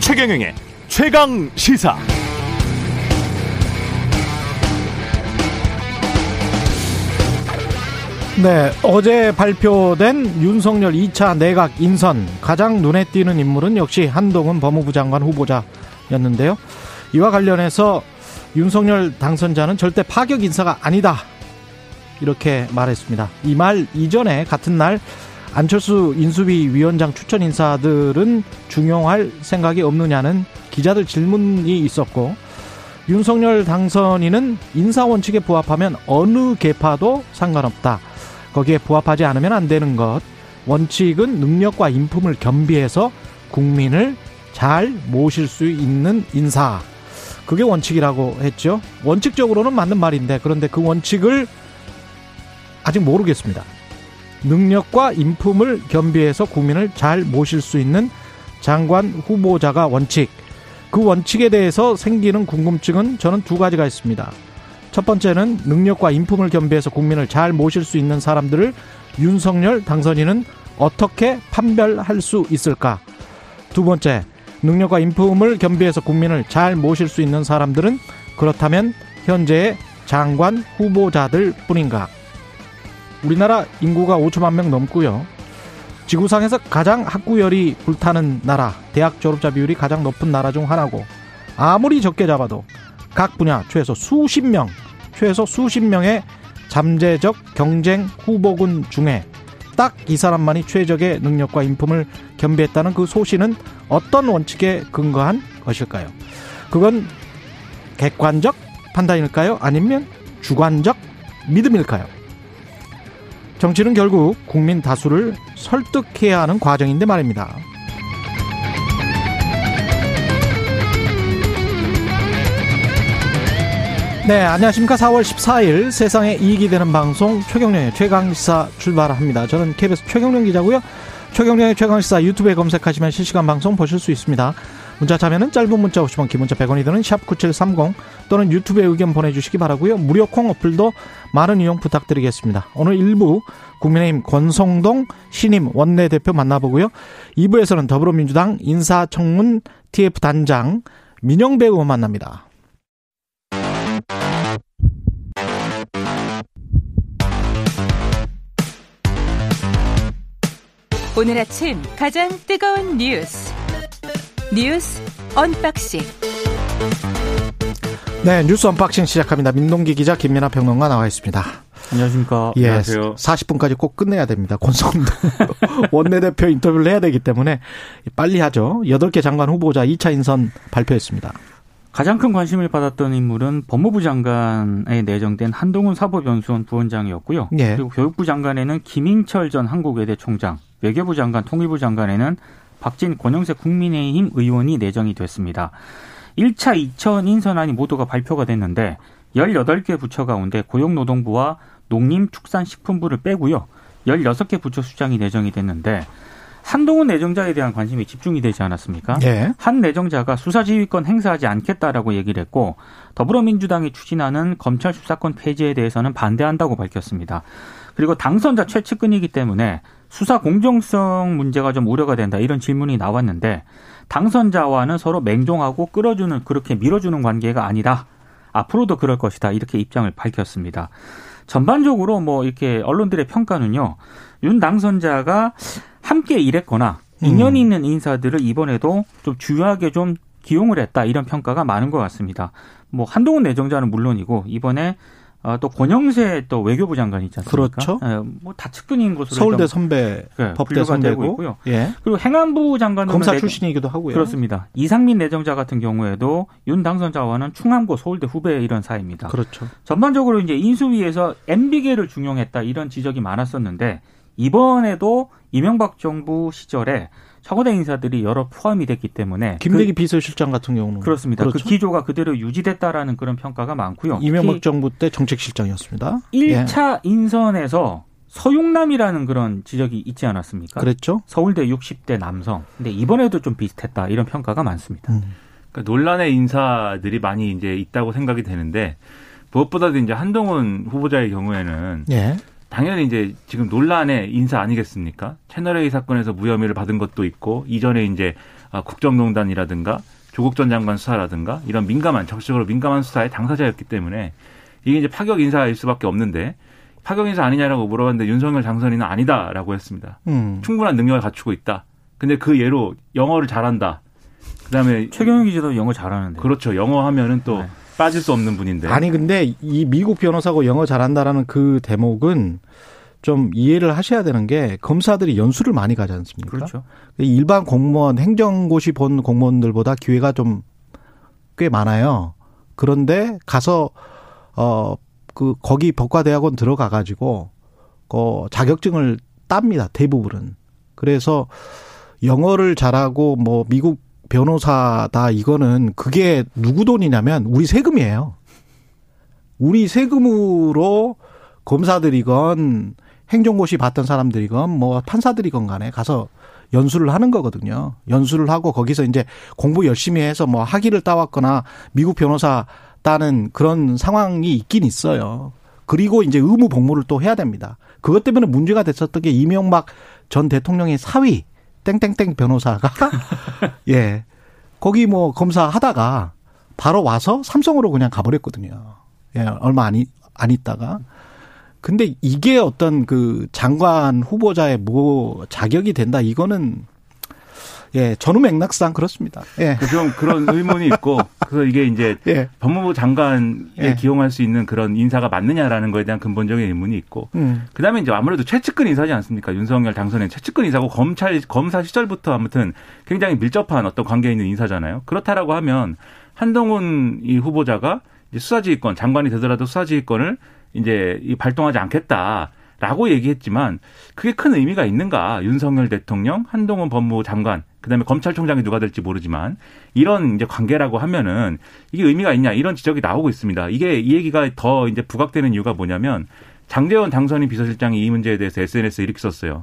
최경영의 최강 시사. 네, 어제 발표된 윤석열 2차 내각 인선 가장 눈에 띄는 인물은 역시 한동훈 법무부 장관 후보자였는데요. 이와 관련해서 윤석열 당선자는 절대 파격 인사가 아니다. 이렇게 말했습니다. 이 말 이전에 같은 날 안철수 인수위 위원장 추천 인사들은 중용할 생각이 없느냐는 기자들 질문이 있었고 윤석열 당선인은 인사 원칙에 부합하면 어느 계파도 상관없다. 거기에 부합하지 않으면 안 되는 것. 원칙은 능력과 인품을 겸비해서 국민을 잘 모실 수 있는 인사. 그게 원칙이라고 했죠. 원칙적으로는 맞는 말인데 그런데 그 원칙을 아직 모르겠습니다. 능력과 인품을 겸비해서 국민을 잘 모실 수 있는 장관 후보자가 원칙. 그 원칙에 대해서 생기는 궁금증은 저는 두 가지가 있습니다. 첫 번째는 능력과 인품을 겸비해서 국민을 잘 모실 수 있는 사람들을 윤석열 당선인은 어떻게 판별할 수 있을까? 두 번째, 능력과 인품을 겸비해서 국민을 잘 모실 수 있는 사람들은 그렇다면 현재의 장관 후보자들 뿐인가? 우리나라 인구가 5천만 명 넘고요. 지구상에서 가장 학구열이 불타는 나라, 대학 졸업자 비율이 가장 높은 나라 중 하나고 아무리 적게 잡아도 각 분야 최소 수십 명, 최소 수십 명의 잠재적 경쟁 후보군 중에 딱 이 사람만이 최적의 능력과 인품을 겸비했다는 그 소신은 어떤 원칙에 근거한 것일까요? 그건 객관적 판단일까요? 아니면 주관적 믿음일까요? 정치는 결국 국민 다수를 설득해야 하는 과정인데 말입니다. 네, 안녕하십니까. 4월 14일 세상에 이익이 되는 방송 최경령의 최강시사 출발합니다. 저는 KBS 최경령 기자고요. 최경령의 최강시사 유튜브에 검색하시면 실시간 방송 보실 수 있습니다. 문자 참여는 짧은 문자 50원, 긴 문자 100원이 드는 샵 9730 또는 유튜브에 의견 보내주시기 바라고요. 무료 콩 어플도 많은 이용 부탁드리겠습니다. 오늘 1부 국민의힘 권성동 신임 원내대표 만나보고요. 2부에서는 더불어민주당 인사청문 TF 단장 민영배 의원 만납니다. 오늘 아침 가장 뜨거운 뉴스 뉴스 언박싱 네, 뉴스 unboxing 시작합니다. 민동기 기자 김민아 평론가 나와 있습니다. 안녕하십니까. 예, 안녕하세요. 40분까지 꼭 끝내야 됩니다. 권성동 원내대표 인터뷰를 해야 되기 때문에 빨리 하죠. 8개 장관 후보자 2차 인선 발표했습니다. 가장 큰 관심을 받았던 인물은 법무부 장관에 내정된 한동훈 사법연수원 부원장이었고요. 예. 그리고 교육부 장관에는 김인철 전 한국외대 총장, 외교부 장관, 통일부 장관에는 박진 권영세 국민의힘 의원이 내정이 됐습니다. 1차 2천 인선안이 모두가 발표가 됐는데 18개 부처 가운데 고용노동부와 농림축산식품부를 빼고요. 16개 부처 수장이 내정이 됐는데 한동훈 내정자에 대한 관심이 집중이 되지 않았습니까? 예. 한 내정자가 수사지휘권 행사하지 않겠다라고 얘기를 했고 더불어민주당이 추진하는 검찰 수사권 폐지에 대해서는 반대한다고 밝혔습니다. 그리고 당선자 최측근이기 때문에 수사 공정성 문제가 좀 우려가 된다 이런 질문이 나왔는데 당선자와는 서로 맹종하고 끌어주는 그렇게 밀어주는 관계가 아니다. 앞으로도 그럴 것이다 이렇게 입장을 밝혔습니다. 전반적으로 뭐 이렇게 언론들의 평가는요. 윤 당선자가 함께 일했거나 인연이 있는 인사들을 이번에도 좀 주요하게 좀 기용을 했다 이런 평가가 많은 것 같습니다. 뭐 한동훈 내정자는 물론이고 이번에 어, 또 권영세 또 외교부 장관이 있지 않습니까? 그렇죠. 뭐다 측근인 것으로 서울대 좀, 선배, 네, 법대 선배고, 있고요. 예. 그리고 행안부 장관은 검사 내정- 출신이기도 하고요. 그렇습니다. 이상민 내정자 같은 경우에도 윤 당선자와는 충암고 서울대 후배 이런 사이입니다. 그렇죠. 전반적으로 이제 인수위에서 MB계를 중용했다 이런 지적이 많았었는데 이번에도 이명박 정부 시절에 청와대 인사들이 여러 포함이 됐기 때문에 김대기 비서실장 같은 경우는 그, 그렇습니다. 그 그렇죠. 기조가 그대로 유지됐다라는 그런 평가가 많고요. 이명박 정부 때 정책실장이었습니다. 예. 1차 인선에서 서용남이라는 그런 지적이 있지 않았습니까? 그랬죠. 서울대 60대 남성. 근데 이번에도 좀 비슷했다 이런 평가가 많습니다. 음. 그러니까 논란의 인사들이 많이 이제 있다고 생각이 되는데 무엇보다도 이제 한동훈 후보자의 경우에는 예. 당연히 이제 지금 논란의 인사 아니겠습니까? 채널A 사건에서 무혐의를 받은 것도 있고 이전에 이제 아, 국정농단이라든가 조국 전 장관 수사라든가 이런 민감한 정치적으로 민감한 수사의 당사자였기 때문에 이게 이제 파격 인사일 수밖에 없는데 파격 인사 아니냐라고 물어봤는데 윤석열 당선인은 아니다라고 했습니다. 음. 충분한 능력을 갖추고 있다. 근데 그 예로 영어를 잘한다. 그다음에 최경영 기자도 영어 잘하는데. 그렇죠. 영어 하면은 또 네. 빠질 수 없는 분인데. 아니 근데 이 미국 변호사고 영어 잘한다라는 그 대목은 좀 이해를 하셔야 되는 게 검사들이 연수를 많이 가지 않습니까? 그렇죠. 일반 공무원 행정고시 본 공무원들보다 기회가 좀 꽤 많아요. 그런데 가서 어그 거기 법과대학원 들어가 가지고 그 자격증을 땁니다. 대부분은. 그래서 영어를 잘하고 뭐 미국 변호사다 이거는 그게 누구 돈이냐면 우리 세금이에요. 우리 세금으로 검사들이건 행정고시 봤던 사람들이건 뭐 판사들이건 간에 가서 연수를 하는 거거든요. 연수를 하고 거기서 이제 공부 열심히 해서 뭐 학위를 따왔거나 미국 변호사 따는 그런 상황이 있긴 있어요. 그리고 이제 의무 복무를 또 해야 됩니다. 그것 때문에 문제가 됐었던 게 이명박 전 대통령의 사위 땡땡땡 변호사가. 예. 거기 뭐 검사 하다가 바로 와서 삼성으로 그냥 가버렸거든요. 예 얼마 안, 있, 안 있다가. 근데 이게 어떤 그 장관 후보자의 뭐 자격이 된다 이거는 예 전후 맥락상 그렇습니다. 예. 좀 그런 의문이 있고 그래서 이게 이제 예. 법무부 장관에 예. 기용할 수 있는 그런 인사가 맞느냐라는 거에 대한 근본적인 의문이 있고 음. 그다음에 이제 아무래도 최측근 인사지 않습니까? 윤석열 당선인 최측근 인사고 검찰 검사 시절부터 아무튼 굉장히 밀접한 어떤 관계에 있는 인사잖아요. 그렇다라고 하면 한동훈 이 후보자가 이제 수사지휘권 장관이 되더라도 수사지휘권을 이제 이 발동하지 않겠다 라고 얘기했지만 그게 큰 의미가 있는가? 윤석열 대통령, 한동훈 법무부 장관, 그다음에 검찰총장이 누가 될지 모르지만 이런 이제 관계라고 하면은 이게 의미가 있냐 이런 지적이 나오고 있습니다. 이게 이 얘기가 더 이제 부각되는 이유가 뭐냐면 장재원 당선인 비서실장이 이 문제에 대해서 SNS에 이렇게 썼어요.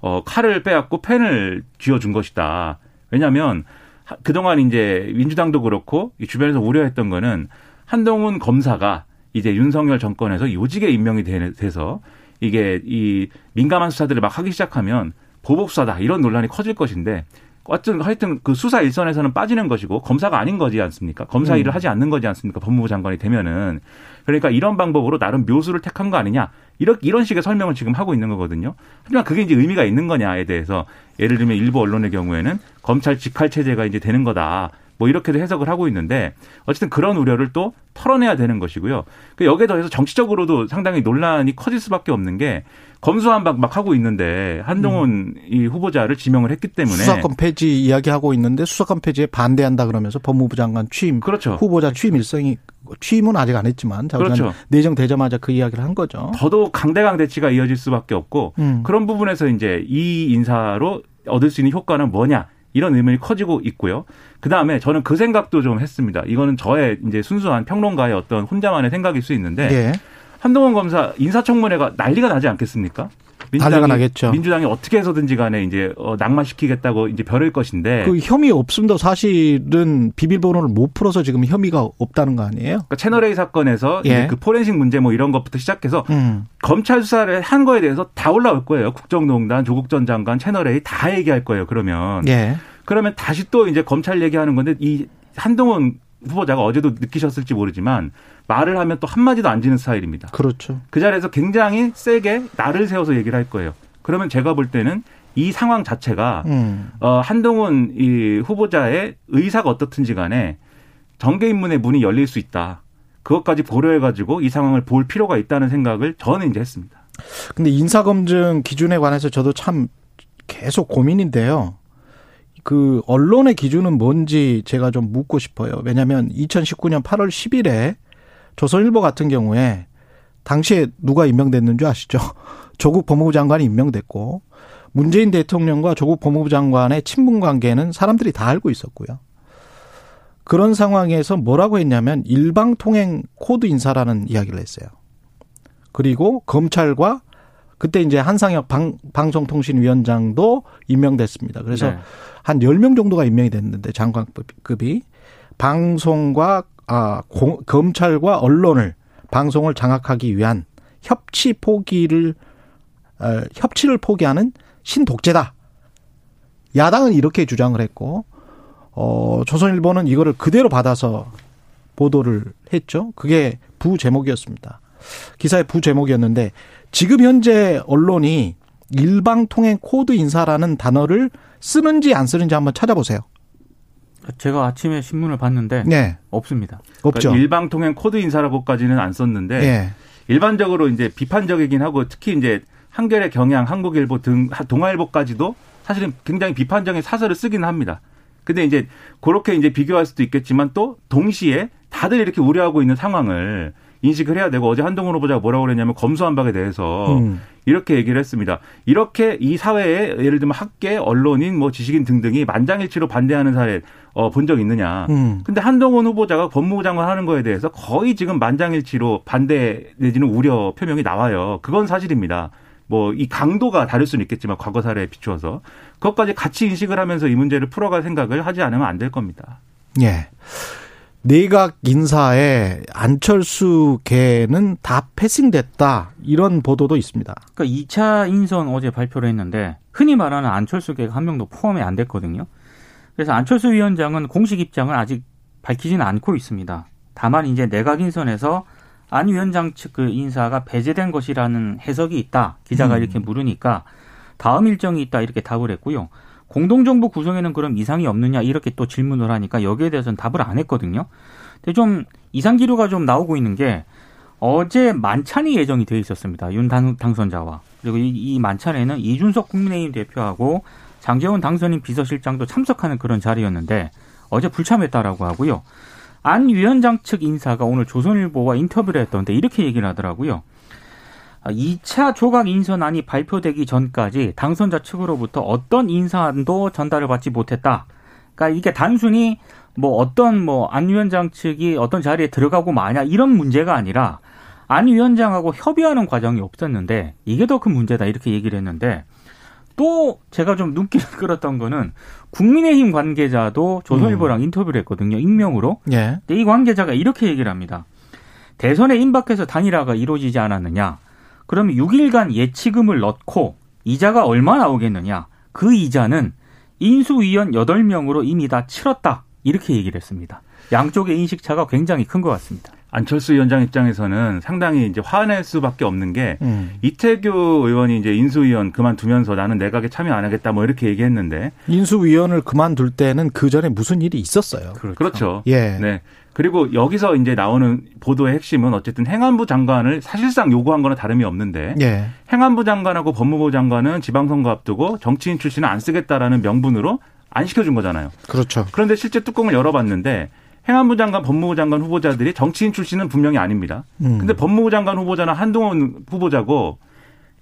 어, 칼을 빼앗고 펜을 쥐어준 것이다. 왜냐하면 하- 그동안 이제 민주당도 그렇고 이 주변에서 우려했던 거는 한동훈 검사가 이제 윤석열 정권에서 요직에 임명이 되- 돼서 이게 이 민감한 수사들을 막 하기 시작하면 보복 수사다 이런 논란이 커질 것인데 어쨌든 하여튼 그 수사 일선에서는 빠지는 것이고 검사가 아닌 거지 않습니까? 검사 일을 하지 않는 거지 않습니까? 법무부 장관이 되면은 그러니까 이런 방법으로 나름 묘수를 택한 거 아니냐 이런 이런 식의 설명을 지금 하고 있는 거거든요. 하지만 그게 이제 의미가 있는 거냐에 대해서 예를 들면 일부 언론의 경우에는 검찰 직할 체제가 이제 되는 거다. 뭐 이렇게도 해석을 하고 있는데 어쨌든 그런 우려를 또 털어내야 되는 것이고요. 그 여기에 더해서 정치적으로도 상당히 논란이 커질 수밖에 없는 게 검수한 박 막 하고 있는데 한동훈 이 후보자를 지명을 했기 때문에 수사권 폐지 이야기하고 있는데 수사권 폐지에 반대한다 그러면서 법무부 장관 취임 그렇죠. 후보자 취임 일성이 취임은 아직 안 했지만 그렇죠. 내정되자마자 그 이야기를 한 거죠. 더더욱 강대강 대치가 이어질 수밖에 없고 음. 그런 부분에서 이제 이 인사로 얻을 수 있는 효과는 뭐냐 이런 의문이 커지고 있고요. 그 다음에 저는 그 생각도 좀 했습니다. 이거는 저의 이제 순수한 평론가의 어떤 혼자만의 생각일 수 있는데 예. 한동훈 검사 인사청문회가 난리가 나지 않겠습니까? 난리가 나겠죠. 민주당이 어떻게 해서든지 간에 이제 어, 낙마시키겠다고 이제 벼를 것인데 그 혐의 없음도 사실은 비밀번호를 못 풀어서 지금 혐의가 없다는 거 아니에요? 그러니까 채널A 사건에서 예. 그 포렌식 문제 뭐 이런 것부터 시작해서 음. 검찰 수사를 한 거에 대해서 다 올라올 거예요. 국정농단, 조국 전 장관, 채널A 다 얘기할 거예요. 그러면 예. 그러면 다시 또 이제 검찰 얘기하는 건데 이 한동훈 후보자가 어제도 느끼셨을지 모르지만 말을 하면 또 한마디도 안 지는 스타일입니다. 그렇죠. 그 자리에서 굉장히 세게 나를 세워서 얘기를 할 거예요. 그러면 제가 볼 때는 이 상황 자체가 음. 어, 한동훈 이 후보자의 의사가 어떻든지 간에 정계 입문의 문이 열릴 수 있다. 그것까지 고려해 가지고 이 상황을 볼 필요가 있다는 생각을 저는 이제 했습니다. 근데 인사 검증 기준에 관해서 저도 참 계속 고민인데요. 그 언론의 기준은 뭔지 제가 좀 묻고 싶어요. 왜냐하면 2019년 8월 10일에 조선일보 같은 경우에 당시에 누가 임명됐는 줄 아시죠? 조국 법무부 장관이 임명됐고 문재인 대통령과 조국 법무부 장관의 친분 관계는 사람들이 다 알고 있었고요. 그런 상황에서 뭐라고 했냐면 일방 통행 코드 인사라는 이야기를 했어요. 그리고 검찰과 그때 이제 한상혁 방, 방송통신위원장도 임명됐습니다. 그래서 네. 한 10명 정도가 임명이 됐는데 장관급이 방송과 아 공- 검찰과 언론을 방송을 장악하기 위한 협치 포기를 어, 협치를 포기하는 신독재다. 야당은 이렇게 주장을 했고 어, 조선일보는 이거를 그대로 받아서 보도를 했죠. 그게 부 제목이었습니다. 기사의 부 제목이었는데 지금 현재 언론이 일방통행 코드 인사라는 단어를 쓰는지 안 쓰는지 한번 찾아보세요. 제가 아침에 신문을 봤는데 네, 없습니다. 없죠. 그러니까 일방 통행 코드 인사라고까지는 안 썼는데 예. 일반적으로 이제 비판적이긴 하고 특히 이제 한겨레 경향, 한국일보 등 동아일보까지도 사실은 굉장히 비판적인 사설을 쓰긴 합니다. 근데 이제 그렇게 이제 비교할 수도 있겠지만 또 동시에 다들 이렇게 우려하고 있는 상황을 인식을 해야 되고 어제 한동훈 후보자가 뭐라고 그랬냐면 검수한박에 대해서 음. 이렇게 얘기를 했습니다. 이렇게 이 사회에 예를 들면 학계, 언론인, 뭐 지식인 등등이 만장일치로 반대하는 사례 어, 본 적 있느냐. 음. 근데 한동훈 후보자가 법무부 장관 하는 거에 대해서 거의 지금 만장일치로 반대 내지는 우려 표명이 나와요. 그건 사실입니다. 뭐 이 강도가 다를 수는 있겠지만 과거 사례에 비추어서 그것까지 같이 인식을 하면서 이 문제를 풀어갈 생각을 하지 않으면 안 될 겁니다. 예. 내각 인사에 안철수 계는 다 패싱됐다. 이런 보도도 있습니다. 그러니까 2차 인선 어제 발표를 했는데 흔히 말하는 안철수 계가 한 명도 포함이 안 됐거든요. 그래서 안철수 위원장은 공식 입장을 아직 밝히지는 않고 있습니다. 다만 이제 내각 인선에서 안 위원장 측 그 인사가 배제된 것이라는 해석이 있다. 기자가 음. 이렇게 물으니까 다음 일정이 있다 이렇게 답을 했고요. 공동정부 구성에는 그럼 이상이 없느냐 이렇게 또 질문을 하니까 여기에 대해서는 답을 안 했거든요. 근데 좀 이상 기류가 좀 나오고 있는 게 어제 만찬이 예정이 돼 있었습니다. 윤 당, 당선자와 그리고 이, 이 만찬에는 이준석 국민의힘 대표하고 장재원 당선인 비서실장도 참석하는 그런 자리였는데 어제 불참했다라고 하고요. 안 위원장 측 인사가 오늘 조선일보와 인터뷰를 했던데 이렇게 얘기를 하더라고요. 2차 조각 인선안이 발표되기 전까지 당선자 측으로부터 어떤 인사안도 전달을 받지 못했다. 그러니까 이게 단순히 뭐 어떤 뭐 안 위원장 측이 어떤 자리에 들어가고 마냐 이런 문제가 아니라 안 위원장하고 협의하는 과정이 없었는데 이게 더 큰 문제다 이렇게 얘기를 했는데 또 제가 좀 눈길을 끌었던 거는 국민의힘 관계자도 조선일보랑 인터뷰를 했거든요 익명으로 예. 근데 이 관계자가 이렇게 얘기를 합니다. 대선에 임박해서 단일화가 이루어지지 않았느냐? 그러면 6일간 예치금을 넣고 이자가 얼마 나오겠느냐? 그 이자는 인수위원 8명으로 이미 다 치렀다. 이렇게 얘기를 했습니다. 양쪽의 인식차가 굉장히 큰 것 같습니다. 안철수 위원장 입장에서는 상당히 이제 화낼 수밖에 없는 게 음. 이태규 의원이 이제 인수위원 그만두면서 나는 내각에 참여 안 하겠다 뭐 이렇게 얘기했는데 인수위원을 그만둘 때는 그 전에 무슨 일이 있었어요. 그렇죠. 예. 네. 그리고 여기서 이제 나오는 보도의 핵심은 어쨌든 행안부 장관을 사실상 요구한 거는 다름이 없는데 예. 행안부 장관하고 법무부 장관은 지방선거 앞두고 정치인 출신은 안 쓰겠다라는 명분으로 안 시켜준 거잖아요. 그렇죠. 그런데 실제 뚜껑을 열어봤는데 행안부 장관, 법무부 장관 후보자들이 정치인 출신은 분명히 아닙니다. 음. 근데 법무부 장관 후보자는 한동훈 후보자고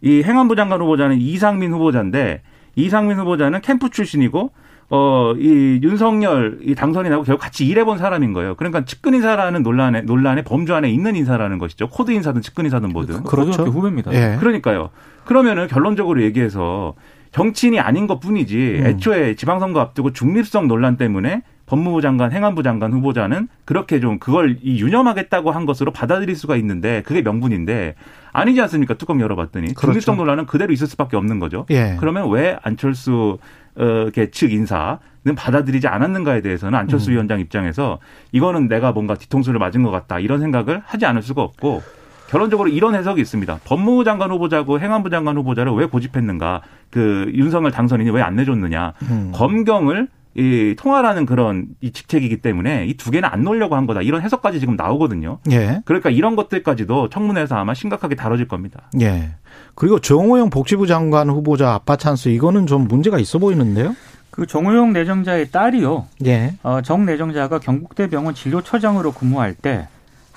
이 행안부 장관 후보자는 이상민 후보자인데 이상민 후보자는 캠프 출신이고 어, 이 윤석열 이 당선이 나고 결국 같이 일해본 사람인 거예요. 그러니까 측근 인사라는 논란에, 논란에 범주 안에 있는 인사라는 것이죠. 코드 인사든 측근 인사든 뭐든. 그렇죠. 고등학교 후배입니다. 예. 그러니까요. 그러면은 결론적으로 얘기해서 정치인이 아닌 것 뿐이지 음. 애초에 지방선거 앞두고 중립성 논란 때문에 법무부 장관, 행안부 장관 후보자는 그렇게 좀 그걸 이 유념하겠다고 한 것으로 받아들일 수가 있는데 그게 명분인데 아니지 않습니까? 뚜껑 열어봤더니 그렇죠. 중립성 논란은 그대로 있을 수밖에 없는 거죠. 예. 그러면 왜 안철수 어, 측 인사는 받아들이지 않았는가에 대해서는 안철수 음. 위원장 입장에서 이거는 내가 뭔가 뒤통수를 맞은 것 같다 이런 생각을 하지 않을 수가 없고 결론적으로 이런 해석이 있습니다. 법무부 장관 후보자고 행안부 장관 후보자를 왜 고집했는가? 그 윤석열 당선인이 왜 안 내줬느냐? 음. 검경을 이 통화라는 그런 이 직책이기 때문에 이 두 개는 안 놓으려고 한 거다. 이런 해석까지 지금 나오거든요. 예. 그러니까 이런 것들까지도 청문회에서 아마 심각하게 다뤄질 겁니다. 예. 그리고 정호영 복지부 장관 후보자 아빠 찬스 이거는 좀 문제가 있어 보이는데요. 그 정호영 내정자의 딸이요. 예. 어, 정 내정자가 경북대병원 진료처장으로 근무할 때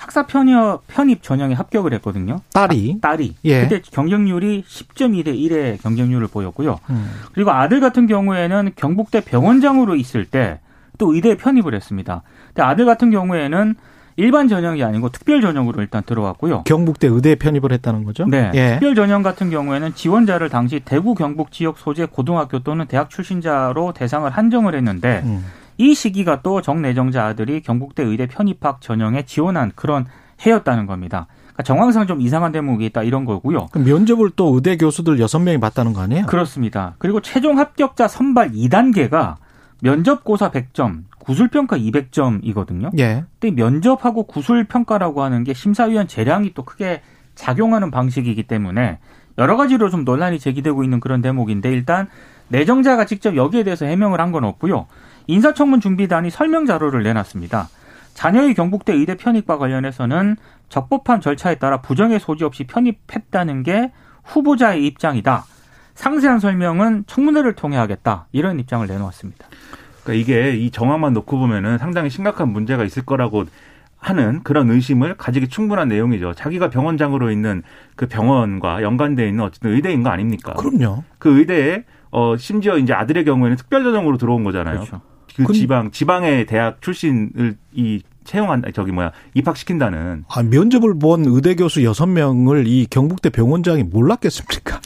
학사 편입, 편입 전형에 합격을 했거든요. 딸이. 딸이. 예. 그때 경쟁률이 10.2대 1의 경쟁률을 보였고요. 음. 그리고 아들 같은 경우에는 경북대 병원장으로 있을 때 또 의대에 편입을 했습니다. 근데 아들 같은 경우에는 일반 전형이 아니고 특별 전형으로 일단 들어왔고요. 경북대 의대에 편입을 했다는 거죠. 네. 예. 특별 전형 같은 경우에는 지원자를 당시 대구 경북 지역 소재 고등학교 또는 대학 출신자로 대상을 한정을 했는데 음. 이 시기가 또 정내정자 아들이 경북대 의대 편입학 전형에 지원한 그런 해였다는 겁니다. 그러니까 정황상 좀 이상한 대목이 있다 이런 거고요. 면접을 또 의대 교수들 여섯 명이 봤다는 거 아니에요? 그렇습니다. 그리고 최종 합격자 선발 2단계가 면접고사 100점, 구술평가 200점이거든요. 예. 근데 면접하고 구술평가라고 하는 게 심사위원 재량이 또 크게 작용하는 방식이기 때문에 여러 가지로 좀 논란이 제기되고 있는 그런 대목인데 일단 내정자가 직접 여기에 대해서 해명을 한 건 없고요. 인사청문 준비단이 설명 자료를 내놨습니다. 자녀의 경북대 의대 편입과 관련해서는 적법한 절차에 따라 부정의 소지 없이 편입했다는 게 후보자의 입장이다. 상세한 설명은 청문회를 통해 하겠다. 이런 입장을 내놓았습니다. 그러니까 이게 이 정황만 놓고 보면은 상당히 심각한 문제가 있을 거라고 하는 그런 의심을 가지기 충분한 내용이죠. 자기가 병원장으로 있는 그 병원과 연관돼 있는 어쨌든 의대인 거 아닙니까? 그럼요. 그 의대에 어 심지어 이제 아들의 경우에는 특별 전형으로 들어온 거잖아요. 그렇죠. 그 근- 지방 지방의 대학 출신을 이 채용한 저기 뭐야 입학시킨다는 아, 면접을 본 의대 교수 여섯 명을 이 경북대 병원장이 몰랐겠습니까?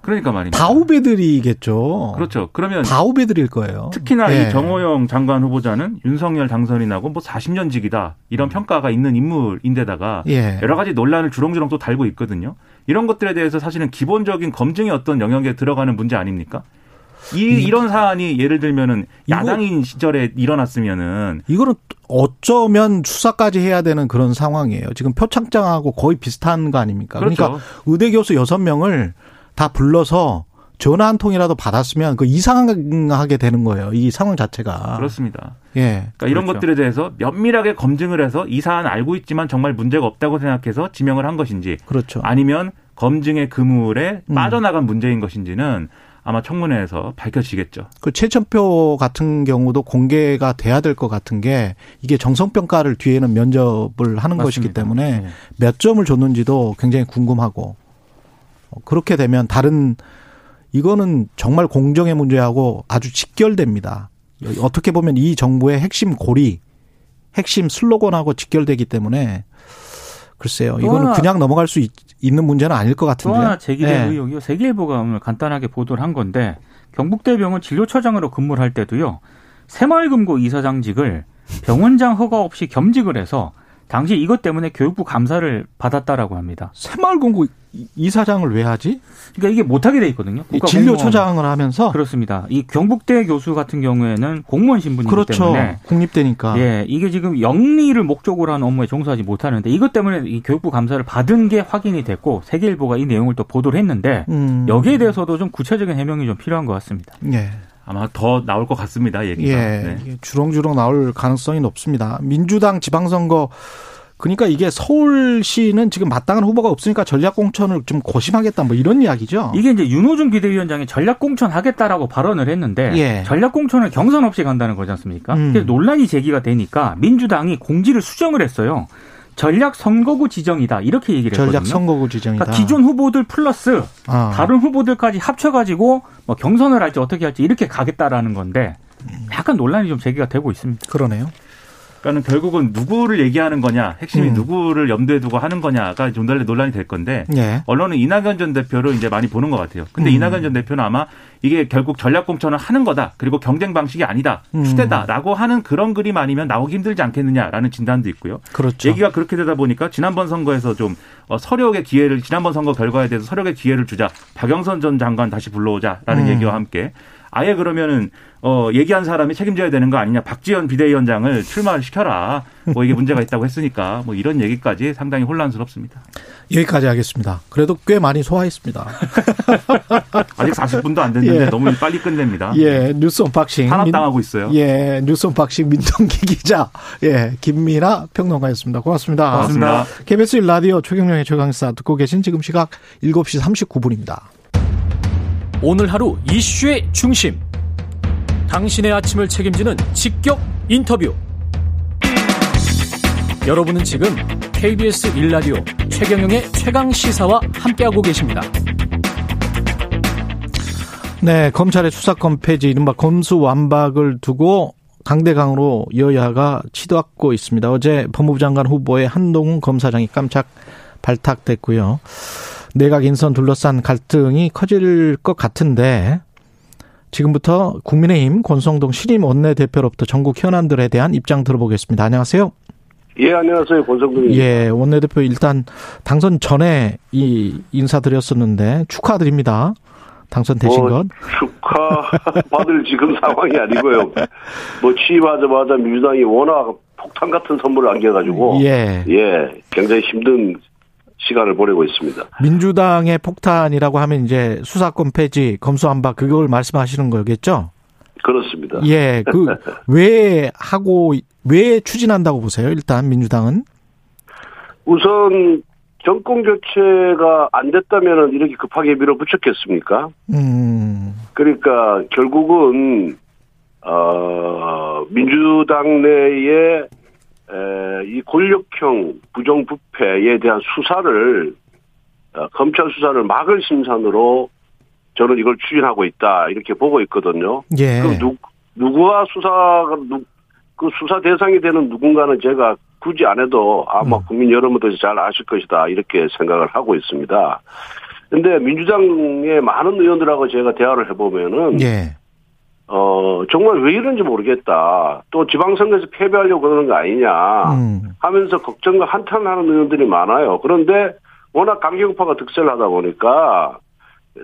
그러니까 말입니다. 다 후배들이겠죠. 그렇죠. 그러면 다 후배들일 거예요. 특히나 예. 이 정호영 장관 후보자는 윤석열 당선이 나고 뭐 40년 직이다 이런 평가가 있는 인물인데다가 예. 여러 가지 논란을 주렁주렁 또 달고 있거든요. 이런 것들에 대해서 사실은 기본적인 검증의 어떤 영역에 들어가는 문제 아닙니까? 이 이런 사안이 예를 들면은 야당인 시절에 일어났으면은 이거는 어쩌면 수사까지 해야 되는 그런 상황이에요. 지금 표창장하고 거의 비슷한 거 아닙니까? 그렇죠. 러니까 의대 교수 여섯 명을 다 불러서 전화 한 통이라도 받았으면 그 이상하게 되는 거예요. 이 상황 자체가. 그렇습니다. 예. 그러니까 이런 그렇죠. 것들에 대해서 면밀하게 검증을 해서 이 사안 알고 있지만 정말 문제가 없다고 생각해서 지명을 한 것인지 그렇죠. 아니면 검증의 그물에 음. 빠져나간 문제인 것인지는 아마 청문회에서 밝혀지겠죠. 그 최천표 같은 경우도 공개가 돼야 될 것 같은 게 이게 정성평가를 뒤에는 면접을 하는 것이기 맞습니다. 때문에 네. 몇 점을 줬는지도 굉장히 궁금하고 어, 그렇게 되면 다른 이거는 정말 공정의 문제하고 아주 직결됩니다. 어떻게 보면 이 정부의 핵심 고리, 핵심 슬로건하고 직결되기 때문에 글쎄요. 또 이거는 그냥 넘어갈 수 있, 는 문제는 아닐 것또 같은데요. 하나 제기된 네. 의혹이요. 세계일보가 오늘 간단하게 보도를 한 건데 경북대병원 진료처장으로 근무를 할 때도요. 새마을금고 이사장직을 병원장 허가 없이 겸직을 해서 당시 이것 때문에 교육부 감사를 받았다라고 합니다. 새마을공고 이사장을 왜 하지? 그러니까 이게 못하게 돼 있거든요. 진료처장을 하면서 그렇습니다. 이 경북대 교수 같은 경우에는 공무원 신분이기 그렇죠. 때문에 국립대니까. 예, 이게 지금 영리를 목적으로 하는 업무에 종사하지 못하는데 이것 때문에 이 교육부 감사를 받은 게 확인이 됐고 세계일보가 이 내용을 또 보도를 했는데 음. 여기에 대해서도 좀 구체적인 해명이 좀 필요한 것 같습니다. 예. 아마 더 나올 것 같습니다. 얘기가. 예. 네. 주렁주렁 나올 가능성이 높습니다. 민주당 지방선거 그러니까 이게 서울시는 지금 마땅한 후보가 없으니까 전략공천을 좀 고심하겠다 뭐 이런 이야기죠. 이게 이제 윤호중 비대위원장이 전략공천 하겠다라고 발언을 했는데 예. 전략공천을 경선 없이 간다는 거지 않습니까? 음. 논란이 제기가 되니까 민주당이 공지를 수정을 했어요. 전략 선거구 지정이다 이렇게 얘기를 했거든요. 전략 선거구 지정이다. 그러니까 기존 후보들 플러스 아. 다른 후보들까지 합쳐가지고 뭐 경선을 할지 어떻게 할지 이렇게 가겠다라는 건데 약간 논란이 좀 제기가 되고 있습니다. 그러네요. 그러니까는 결국은 누구를 얘기하는 거냐, 핵심이 음. 누구를 염두에 두고 하는 거냐가 좀 논란이 논란이 될 건데 예. 언론은 이낙연 전 대표를 이제 많이 보는 것 같아요. 근데 음. 이낙연 전 대표는 아마 이게 결국 전략 공천을 하는 거다. 그리고 경쟁 방식이 아니다. 음. 추대다라고 하는 그런 그림 아니면 나오기 힘들지 않겠느냐라는 진단도 있고요. 그렇죠. 얘기가 그렇게 되다 보니까 지난번 선거에서 좀 어, 설욕의 기회를 지난번 선거 결과에 대해서 설욕의 기회를 주자. 박영선 전 장관 다시 불러오자라는 음. 얘기와 함께 아예 그러면은 어 얘기한 사람이 책임져야 되는 거 아니냐. 박지원 비대위원장을 출마를 시켜라. 뭐 이게 문제가 있다고 했으니까 뭐 이런 얘기까지 상당히 혼란스럽습니다. 여기까지 하겠습니다. 그래도 꽤 많이 소화했습니다. 아직 40분도 안 됐는데 예. 너무 빨리 끝냅니다. 예, 뉴스 언박싱. 탄압당하고 있어요. 예, 뉴스 언박싱 민동기 기자, 예, 김미나 평론가였습니다. 고맙습니다. 고맙습니다. KBS 1라디오 최경영의 최강사 듣고 계신 지금 시각 7시 39분입니다. 오늘 하루 이슈의 중심. 당신의 아침을 책임지는 직격 인터뷰. 여러분은 지금 KBS 1라디오 최경영의 최강 시사와 함께하고 계십니다. 네, 검찰의 수사권 폐지, 이른바 검수 완박을 두고 강대강으로 여야가 치닫고 있습니다. 어제 법무부 장관 후보의 한동훈 검사장이 깜짝 발탁됐고요. 내각 인선 둘러싼 갈등이 커질 것 같은데 지금부터 국민의힘 권성동 신임 원내대표로부터 전국 현안들에 대한 입장 들어보겠습니다. 안녕하세요. 예, 안녕하세요. 권성동입니다. 예, 원내대표 일단 당선 전에 이 인사드렸었는데 축하드립니다. 당선되신 뭐, 것. 축하 받을 지금 상황이 아니고요. 뭐 취임하자마자 민주당이 워낙 폭탄 같은 선물을 안겨가지고 예. 예, 굉장히 힘든 시간을 보내고 있습니다. 민주당의 폭탄이라고 하면 이제 수사권 폐지, 검수안박 그걸 말씀하시는 거겠죠? 그렇습니다. 예, 그 왜 하고 왜 추진한다고 보세요? 일단 민주당은 우선 정권 교체가 안 됐다면 이렇게 급하게 밀어붙였겠습니까? 음, 그러니까 결국은 어 민주당 내에 에, 이 권력형 부정부패에 대한 수사를 어, 검찰 수사를 막을 심산으로 저는 이걸 추진하고 있다 이렇게 보고 있거든요. 예, 그 누, 누구와 수사가 누, 그 수사 대상이 되는 누군가는 제가 굳이 안 해도 아마 음. 국민 여러분들이 잘 아실 것이다 이렇게 생각을 하고 있습니다. 근데 민주당의 많은 의원들하고 제가 대화를 해보면은 예, 어 정말 왜 이런지 모르겠다. 또 지방선거에서 패배하려고 그러는 거 아니냐 음, 하면서 걱정과 한탄하는 의원들이 많아요. 그런데 워낙 강경파가 득세를 하다 보니까 에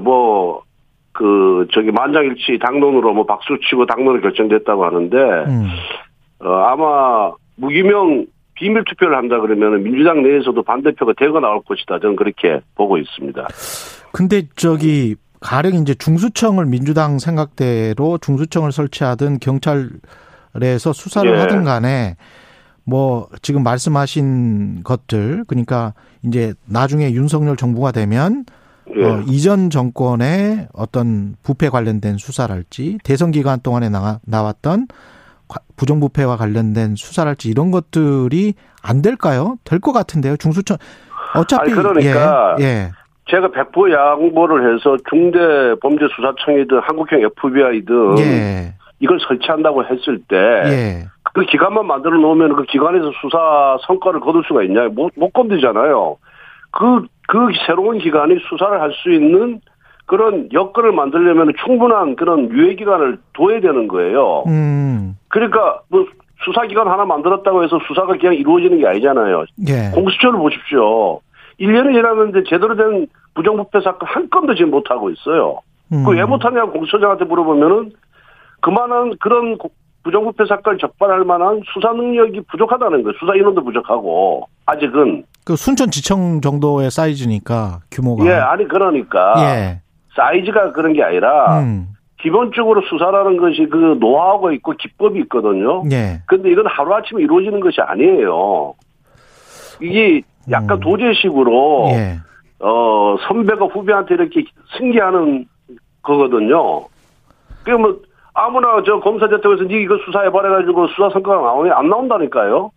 뭐 그 저기 만장일치 당론으로 뭐 박수 치고 당론을 결정됐다고 하는데 음, 어 아마 무기명 비밀 투표를 한다 그러면 민주당 내에서도 반대표가 대거 나올 것이다. 저는 그렇게 보고 있습니다. 근데 저기 가령 이제 중수청을 민주당 생각대로 중수청을 설치하든 경찰에서 수사를 예. 하든 간에 뭐 지금 말씀하신 것들 그러니까 이제 나중에 윤석열 정부가 되면 예. 어, 이전 정권의 어떤 부패 관련된 수사랄지 대선 기간 동안에 나, 나왔던 과- 부정부패와 관련된 수사랄지 이런 것들이 안 될까요? 될 것 같은데요. 중수청 어차피 아니, 그러니까 예, 예. 제가 백보 양보를 해서 중대범죄수사청이든 한국형 FBI든 예. 이걸 설치한다고 했을 때 예. 그 기관만 만들어 놓으면 그 기관에서 수사 성과를 거둘 수가 있냐? 못, 못 건드잖아요. 그, 그 새로운 기관이 수사를 할 수 있는 그런 여건을 만들려면 충분한 그런 유예기간을 둬야 되는 거예요. 음. 그러니까 뭐 수사기관 하나 만들었다고 해서 수사가 그냥 이루어지는 게 아니잖아요. 예. 공수처를 보십시오. 1년을 일하는데 제대로 된 부정부패 사건 한 건도 지금 못하고 있어요. 음. 그왜 못하냐고 공수처장한테 물어보면은 그만한 그런 고- 부정부패 사건을 적발할 만한 수사 능력이 부족하다는 거예요. 수사 인원도 부족하고 아직은 그 순천지청 정도의 사이즈니까 규모가. 예 아니 그러니까 예. 사이즈가 그런 게 아니라 음. 기본적으로 수사라는 것이 그 노하우가 있고 기법이 있거든요. 예. 근데 이건 하루아침에 이루어지는 것이 아니에요. 이게 약간 음. 도제식으로 예. 어 선배가 후배한테 이렇게 승계하는 거거든요. 그게 뭐 아무나 저 검사 대통령에서 니 이거 수사해 버려가지고 수사 성과가 나오니 안 나온다니까요.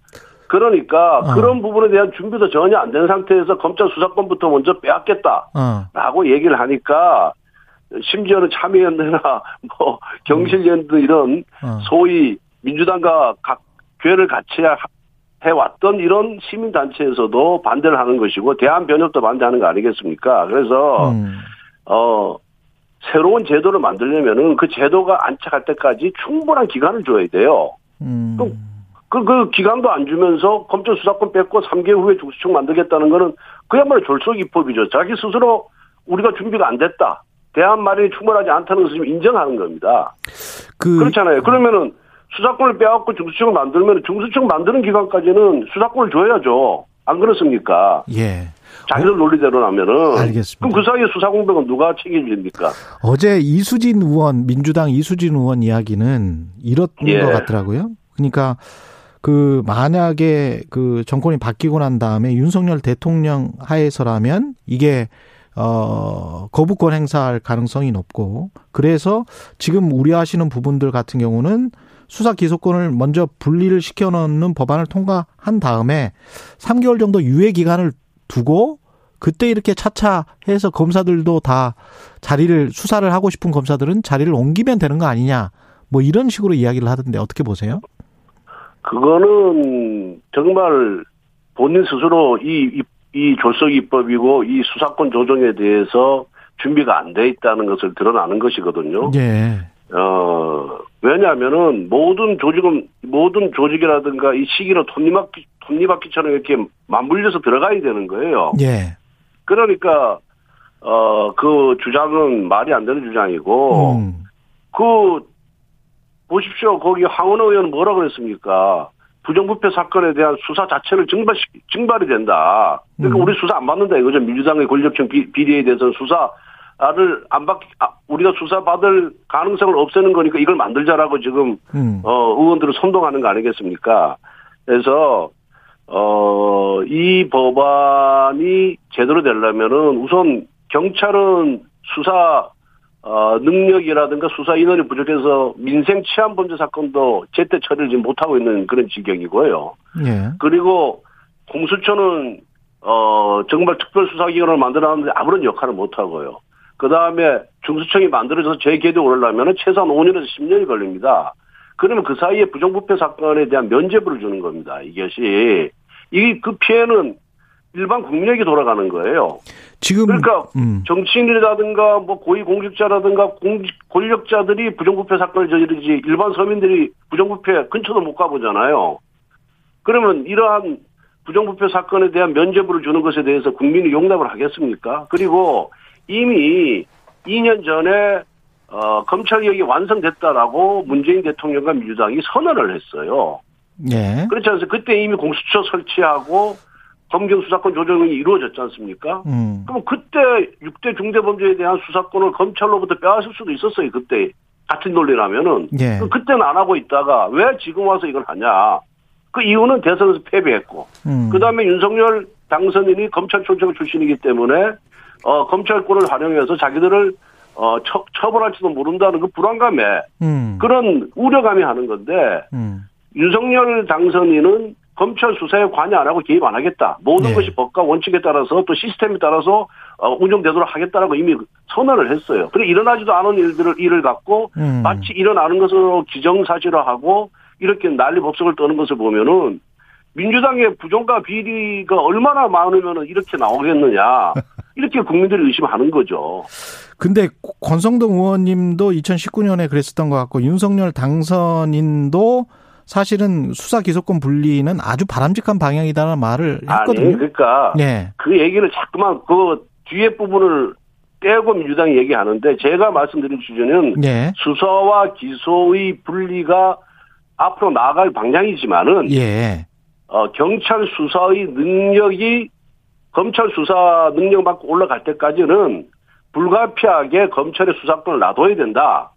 그러니까 어. 그런 부분에 대한 준비도 전혀 안 된 상태에서 검찰 수사권부터 먼저 빼앗겠다라고 어. 얘기를 하니까 심지어는 참여연대나 뭐 경실연대 이런 어. 소위 민주당과 각 괴를 같이 하- 해왔던 이런 시민단체에서도 반대를 하는 것이고 대한변협도 반대하는 거 아니겠습니까? 그래서 음. 어 새로운 제도를 만들려면은 그 제도가 안착할 때까지 충분한 기간을 줘야 돼요. 음. 그, 그, 그 기간도 안 주면서 검찰 수사권 뺏고 3개월 후에 중수청 만들겠다는 거는 그야말로 졸속입법이죠. 자기 스스로 우리가 준비가 안 됐다. 대안 마련이 충분하지 않다는 것을 인정하는 겁니다. 그 그렇잖아요. 그러면은 수사권을 빼앗고 중수청을 만들면 중수청 만드는 기간까지는 수사권을 줘야죠. 안 그렇습니까? 예. 자기들 논리대로라면은. 알겠습니다. 그럼 그 사이에 수사 공백은 누가 책임집니까? 어제 이수진 의원 민주당 이수진 의원 이야기는 이런 예. 것 같더라고요. 그러니까 그 만약에 그 정권이 바뀌고 난 다음에 윤석열 대통령 하에서라면 이게 어 거부권 행사할 가능성이 높고 그래서 지금 우려하시는 부분들 같은 경우는 수사 기소권을 먼저 분리를 시켜 놓는 법안을 통과한 다음에 3개월 정도 유예 기간을 두고 그때 이렇게 차차 해서 검사들도 다 자리를 수사를 하고 싶은 검사들은 자리를 옮기면 되는 거 아니냐 뭐 이런 식으로 이야기를 하던데 어떻게 보세요? 그거는 정말 본인 스스로 이, 이, 이 졸속 입법이고 이 수사권 조정에 대해서 준비가 안 돼 있다는 것을 드러나는 것이거든요. 예. 어, 왜냐하면은 모든 조직은 모든 조직이라든가 이 시기로 톱니바퀴 톱니바퀴처럼 이렇게 맞물려서 들어가야 되는 거예요. 예. 그러니까 어 그 주장은 말이 안 되는 주장이고 음. 그 보십시오 거기 황원호 의원 뭐라 그랬습니까? 부정부패 사건에 대한 수사 자체를 증발 증발이 된다. 그러니까 음. 우리 수사 안 받는다 이거죠. 민주당의 권력형 비- 비리에 대해서 수사 를 안 받, 아, 우리가 수사 받을 가능성을 없애는 거니까 이걸 만들자라고 지금 음. 어, 의원들을 선동하는 거 아니겠습니까? 그래서, 어, 이 법안이 제대로 되려면은 우선 경찰은 수사, 어, 능력이라든가 수사 인원이 부족해서 민생 치안 범죄 사건도 제때 처리를 지금 못하고 있는 그런 지경이고요. 예. 그리고 공수처는 어 정말 특별수사기관을 만들어놨는데 아무런 역할을 못하고요. 그 다음에 중수청이 만들어져서 재개도 오르려면 최소한 5년에서 10년이 걸립니다. 그러면 그 사이에 부정부패 사건에 대한 면죄부를 주는 겁니다. 이것이 이 그 피해는 일반 국민에게 돌아가는 거예요. 지금 그러니까 음. 정치인이라든가 뭐 고위 공직자라든가 공, 권력자들이 부정부패 사건을 저지르지 일반 서민들이 부정부패 근처도 못 가보잖아요. 그러면 이러한 부정부패 사건에 대한 면죄부를 주는 것에 대해서 국민이 용납을 하겠습니까? 그리고 이미 2년 전에 어, 검찰개혁이 완성됐다라고 문재인 대통령과 민주당이 선언을 했어요. 예. 그렇지 않습니까? 그때 이미 공수처 설치하고 검경 수사권 조정이 이루어졌지 않습니까? 음. 그럼 그때 6대 중대범죄에 대한 수사권을 검찰로부터 빼앗을 수도 있었어요. 그때 같은 논리라면은 예. 그 그때는 안 하고 있다가 왜 지금 와서 이걸 하냐? 그 이유는 대선에서 패배했고 음. 그다음에 윤석열 당선인이 검찰총장 출신이기 때문에 어 검찰권을 활용해서 자기들을 어 처, 처벌할지도 모른다는 그 불안감에 음. 그런 우려감이 하는 건데 음. 윤석열 당선인은 검찰 수사에 관여 안 하고 개입 안 하겠다. 모든 네. 것이 법과 원칙에 따라서 또 시스템에 따라서 어, 운영되도록 하겠다라고 이미 선언을 했어요. 그래 일어나지도 않은 일들을 일을 갖고 음. 마치 일어나는 것으로 기정사실화하고 이렇게 난리 법석을 떠는 것을 보면은 민주당의 부정과 비리가 얼마나 많으면 이렇게 나오겠느냐 이렇게 국민들이 의심하는 거죠. 근데 권성동 의원님도 2019년에 그랬었던 것 같고 윤석열 당선인도 사실은 수사 기소권 분리는 아주 바람직한 방향이다라는 말을 아니 했거든요. 그러니까 예. 그 얘기를 자꾸만 그 뒤에 부분을 떼고 민주당이 얘기하는데 제가 말씀드린 주제는 예. 수사와 기소의 분리가 앞으로 나아갈 방향이지만은 예. 어, 경찰 수사의 능력이 검찰 수사 능력 받고 올라갈 때까지는 불가피하게 검찰의 수사권을 놔둬야 된다.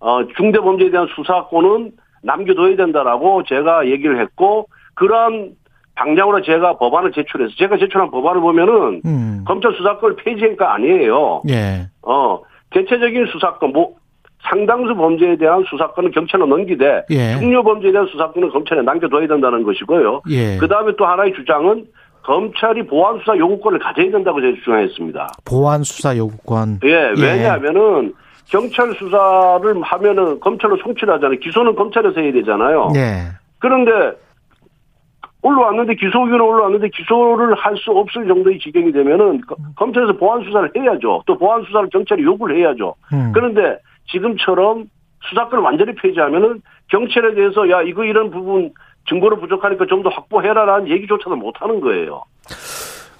어, 중대범죄에 대한 수사권은 남겨둬야 된다라고 제가 얘기를 했고 그러한 방향으로 제가 법안을 제출해서 제가 제출한 법안을 보면은 음. 검찰 수사권을 폐지한 거 아니에요. 예. 어, 대체적인 수사권, 뭐, 상당수 범죄에 대한 수사권은 경찰로 넘기되, 예. 중요 범죄에 대한 수사권은 검찰에 남겨둬야 된다는 것이고요. 예. 그 다음에 또 하나의 주장은 검찰이 보안 수사 요구권을 가져야 된다고 제가 주장했습니다. 보안 수사 요구권. 예, 왜냐하면은 경찰 수사를 하면은 검찰로 송치를 하잖아요. 기소는 검찰에서 해야 되잖아요. 예. 그런데 올라왔는데 기소 의견은 올라왔는데 기소를 할 수 없을 정도의 지경이 되면은 거- 검찰에서 보안 수사를 해야죠. 또 보안 수사를 경찰이 요구를 해야죠. 음. 그런데 지금처럼 수사권을 완전히 폐지하면은 경찰에 대해서 야 이거 이런 부분 증거로 부족하니까 좀 더 확보해라라는 얘기조차도 못 하는 거예요.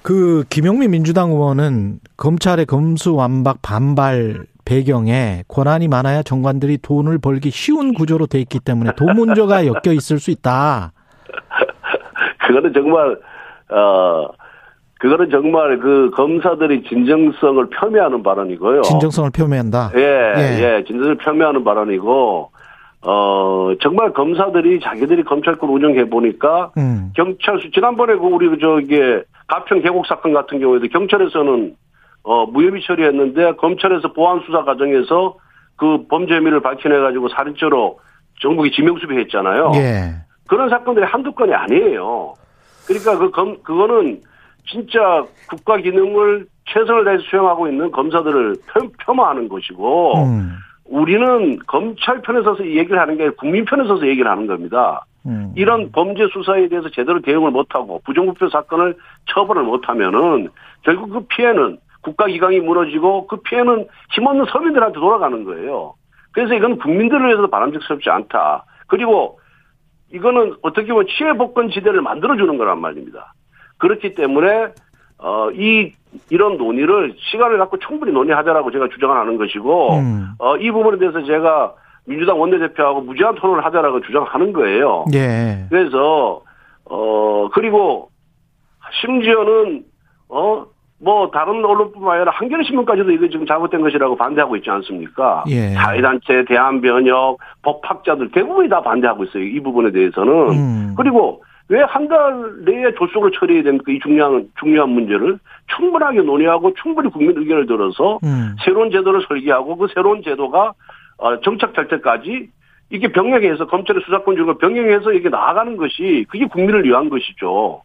그 김용민 민주당 의원은 검찰의 검수완박 반발 배경에 권한이 많아야 정관들이 돈을 벌기 쉬운 구조로 돼 있기 때문에 돈 문제가 엮여 있을 수 있다. 그거는 정말 어 그거는 정말 그 검사들이 진정성을 폄훼하는 발언이고요. 진정성을 표명한다. 예, 예. 예, 진정을 폄훼하는 발언이고, 어, 정말 검사들이 자기들이 검찰권 운영해 보니까, 음. 경찰 수, 지난번에 그 우리 그 저기, 가평 계곡 사건 같은 경우에도 경찰에서는, 어, 무혐의 처리했는데, 검찰에서 보안 수사 과정에서 그 범죄 혐의를 밝혀내 가지고 살인죄로 정국이 지명수배 했잖아요. 예. 그런 사건들이 한두 건이 아니에요. 그러니까 그 검, 그거는 진짜 국가 기능을 최선을 다해서 수행하고 있는 검사들을 폄, 폄하하는 것이고, 음. 우리는 검찰 편에 서서 이 얘기를 하는 게 아니라 국민 편에 서서 얘기를 하는 겁니다. 음. 이런 범죄 수사에 대해서 제대로 대응을 못하고 부정부패 사건을 처벌을 못하면은 결국 그 피해는 국가기강이 무너지고 그 피해는 힘없는 서민들한테 돌아가는 거예요. 그래서 이건 국민들을 위해서도 바람직스럽지 않다. 그리고 이거는 어떻게 보면 치해복권 지대를 만들어주는 거란 말입니다. 그렇기 때문에 어, 이, 이런 논의를 시간을 갖고 충분히 논의하자라고 제가 주장하는 것이고, 음. 어, 이 부분에 대해서 제가 민주당 원내대표하고 무제한 토론을 하자라고 주장하는 거예요. 예. 그래서, 어, 그리고, 심지어는, 어, 뭐, 다른 언론뿐만 아니라 한겨레신문까지도 이거 지금 잘못된 것이라고 반대하고 있지 않습니까? 예. 사회단체, 대한변협, 법학자들 대부분이 다 반대하고 있어요. 이 부분에 대해서는. 음. 그리고 왜 한 달 내에 졸속으로 처리해야 됩니까? 이 중요한, 중요한 문제를 충분하게 논의하고 충분히 국민 의견을 들어서 음. 새로운 제도를 설계하고 그 새로운 제도가 어, 정착될 때까지 이게 병행해서 검찰의 수사권 주고 병행해서 이게 나아가는 것이 그게 국민을 위한 것이죠.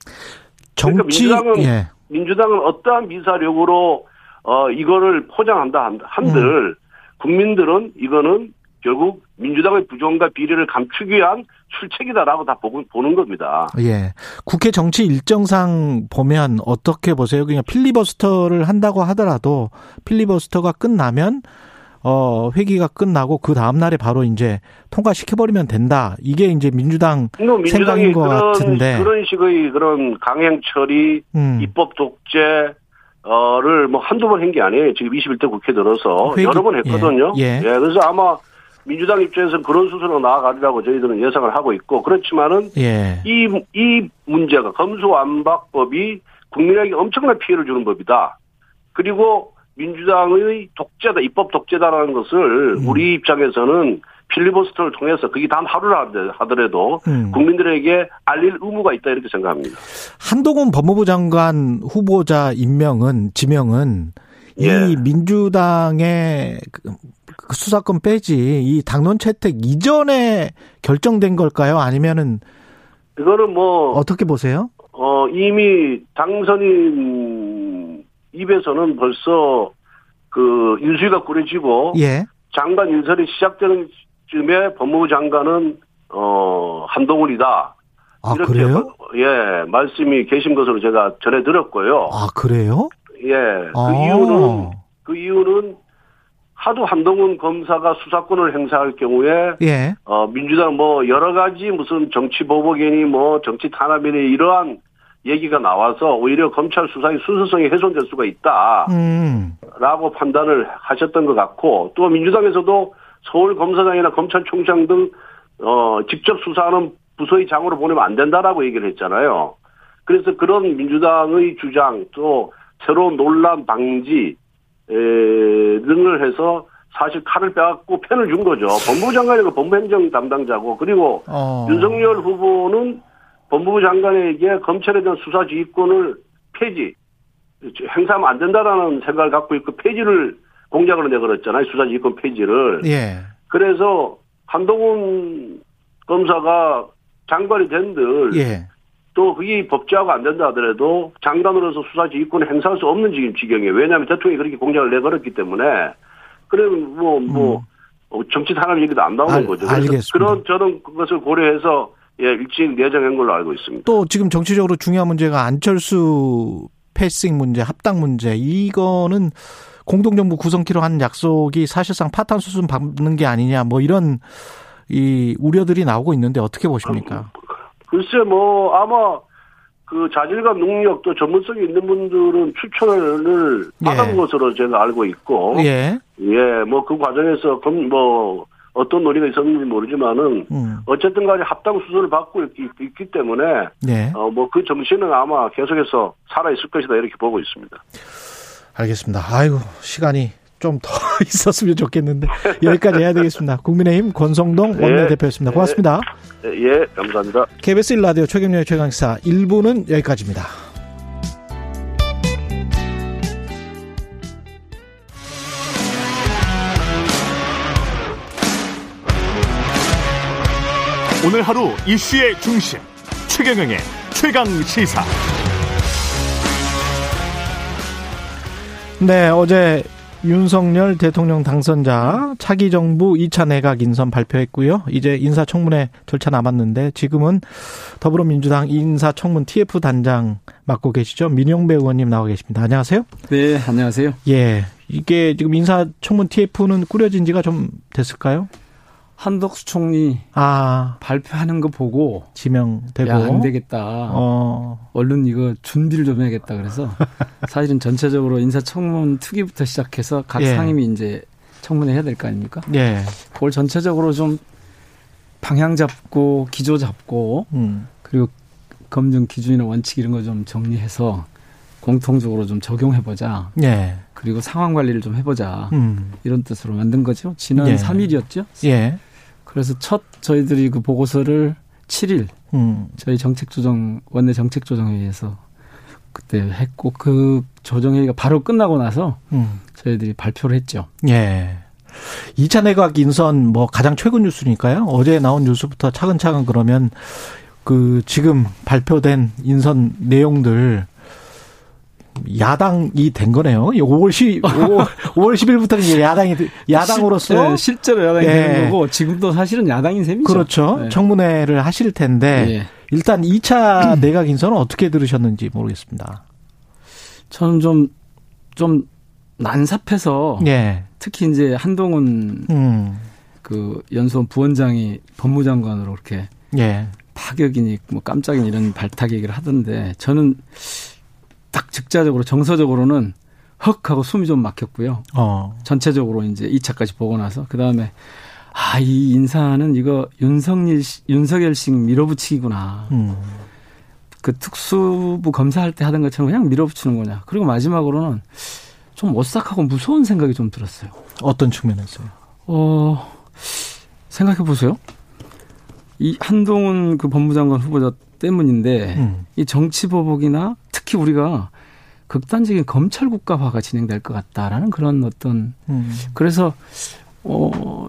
그러니까 정치 민주당은 예. 민주당은 어떠한 미사력으로 어 이거를 포장한다 한- 한들 음. 국민들은 이거는 결국 민주당의 부정과 비리를 감추기 위한 출첵이다라고 다 보고, 보는 겁니다. 예. 국회 정치 일정상 보면 어떻게 보세요? 그냥 필리버스터를 한다고 하더라도 필리버스터가 끝나면 어 회기가 끝나고 그 다음 날에 바로 이제 통과시켜 버리면 된다. 이게 이제 민주당 뭐 민주당이 생각인 것 그런 같은데. 그런 식의 그런 강행 처리, 음. 입법 독재 어를 뭐 한두 번 한 게 아니에요. 지금 21대 국회 들어서 회기- 여러 번 했거든요. 예, 예. 그래서 아마 민주당 입장에서는 그런 수순으로 나아가리라고 저희들은 예상을 하고 있고 그렇지만은 예. 이, 이 문제가 검수완박법이 국민에게 엄청난 피해를 주는 법이다. 그리고 민주당의 독재다, 입법 독재다라는 것을 음. 우리 입장에서는 필리버스터를 통해서 그게 단 하루를 하더- 하더라도 음. 국민들에게 알릴 의무가 있다 이렇게 생각합니다. 한동훈 법무부 장관 후보자 임명은 지명은 예. 이 민주당의 그- 그 수사권 빼지 이 당론 채택 이전에 결정된 걸까요? 아니면은 이거는 뭐, 어떻게 보세요? 어, 이미 당선인 입에서는 벌써 그 인수위가 꾸려지고 예. 장관 인선이 시작되는 쯤에 법무부 장관은 어 한동훈이다. 아 이렇게 그래요? 예 말씀이 계신 것으로 제가 전해 들었고요. 아 그래요? 예. 그 아. 이유는 그 이유는 하도 한동훈 검사가 수사권을 행사할 경우에 예. 어 민주당 뭐 여러 가지 무슨 정치 보복이니 뭐 정치 탄압이니 이러한 얘기가 나와서 오히려 검찰 수사의 순수성이 훼손될 수가 있다. 음. 라고 판단을 하셨던 것 같고 또 민주당에서도 서울 검사장이나 검찰총장 등 어, 직접 수사하는 부서의 장으로 보내면 안 된다라고 얘기를 했잖아요. 그래서 그런 민주당의 주장 또 새로운 논란 방지 에, 등을 해서 사실 칼을 빼갖고 펜을 준 거죠. 법무부 장관이 그 법무행정 담당자고 그리고 어. 윤석열 후보는 법무부 장관에게 검찰에 대한 수사 지휘권을 폐지, 행사하면 안 된다라는 생각을 갖고 있고 폐지를 공약으로 내걸었잖아요. 수사 지휘권 폐지를. 예. 그래서 한동훈 검사가 장관이 된들 예. 또 그게 법제화가 안 된다 하더라도 장관으로서 수사 지휘권을 행사할 수 없는 지금 지경이에요. 왜냐하면 대통령이 그렇게 공약을 내걸었기 때문에. 그러면 뭐, 뭐, 어, 정치 탄압 얘기도 안 나오는 음. 알- 거죠. 알겠습니다. 그런 저는 그것을 고려해서 예, 일찍 내정한 걸로 알고 있습니다. 또 지금 정치적으로 중요한 문제가 안철수 패싱 문제, 합당 문제 이거는 공동정부 구성키로 한 약속이 사실상 파탄 수순 밟는 게 아니냐 뭐 이런 이 우려들이 나오고 있는데 어떻게 보십니까? 글쎄 뭐 아마 그 자질과 능력 또 전문성이 있는 분들은 추천을 받은 예. 것으로 제가 알고 있고 예. 예, 뭐 그 과정에서 검- 뭐 어떤 논의가 있었는지 모르지만은 음. 어쨌든 간에 합당 수술을 받고 있기, 있기 때문에 네. 어 뭐 그 정신은 아마 계속해서 살아 있을 것이다 이렇게 보고 있습니다. 알겠습니다. 아이고 시간이 좀 더 있었으면 좋겠는데 여기까지 해야 되겠습니다. 국민의힘 권성동 예. 원내대표였습니다. 고맙습니다. 예, 예, 감사합니다. KBS 1라디오 최경련의 최강시사 1부는 여기까지입니다. 오늘 하루 이슈의 중심 최경영의 최강 시사. 네, 어제 윤석열 대통령 당선자 차기 정부 2차 내각 인선 발표했고요. 이제 인사청문회 절차 남았는데 지금은 더불어민주당 인사청문 TF 단장 맡고 계시죠. 민용배 의원님 나와 계십니다. 안녕하세요. 네, 안녕하세요. 예. 이게 지금 인사청문 TF는 꾸려진 지가 좀 됐을까요? 한덕수 총리 아 발표하는 거 보고 지명되고 야, 안 되겠다. 어. 얼른 이거 준비를 좀 해야겠다 그래서 사실은 전체적으로 인사청문 특위부터 시작해서 각 예. 상임위 이제 청문회 해야 될 거 아닙니까? 예. 그걸 전체적으로 좀 방향 잡고 기조 잡고 음. 그리고 검증 기준이나 원칙 이런 거 좀 정리해서 공통적으로 좀 적용해 보자. 예. 그리고 상황 관리를 좀 해보자. 음. 이런 뜻으로 만든 거죠. 지난 예. 3일이었죠. 예. 그래서 첫 저희들이 그 보고서를 7일 음. 저희 정책조정 원내 정책조정회의에서 그때 했고 그 조정회의가 바로 끝나고 나서 음. 저희들이 발표를 했죠. 예. 2차 내각 인선 뭐 가장 최근 뉴스니까요. 어제 나온 뉴스부터 차근차근 그러면 그 지금 발표된 인선 내용들 야당이 된 거네요. 5월 10, 5월, 5월 10일부터는 이제 야당이, 야당으로서. 실, 네, 실제로 야당이 예. 되는 거고 지금도 사실은 야당인 셈이죠. 그렇죠. 네. 청문회를 하실 텐데. 예. 일단 2차 내각 인선은 어떻게 들으셨는지 모르겠습니다. 저는 좀, 좀 난삽해서 예. 특히 이제 한동훈 음. 그 연수원 부원장이 법무장관으로 이렇게 예. 파격이니 뭐 깜짝이니 이런 발탁 얘기를 하던데 저는 딱 즉자적으로 정서적으로는 헉 하고 숨이 좀 막혔고요. 어. 전체적으로 이제 2차까지 보고 나서 그 다음에 아, 이 인사는 이거 윤석열 씨- 윤석열식 밀어붙이기구나. 음. 그 특수부 검사할 때 하던 것처럼 그냥 밀어붙이는 거냐. 그리고 마지막으로는 좀 오싹하고 무서운 생각이 좀 들었어요. 어떤 측면에서요? 어, 생각해 보세요. 이 한동훈 그 법무장관 후보자 때문인데 음. 이 정치 보복이나 특히 우리가 극단적인 검찰 국가화가 진행될 것 같다라는 그런 어떤 음. 그래서 어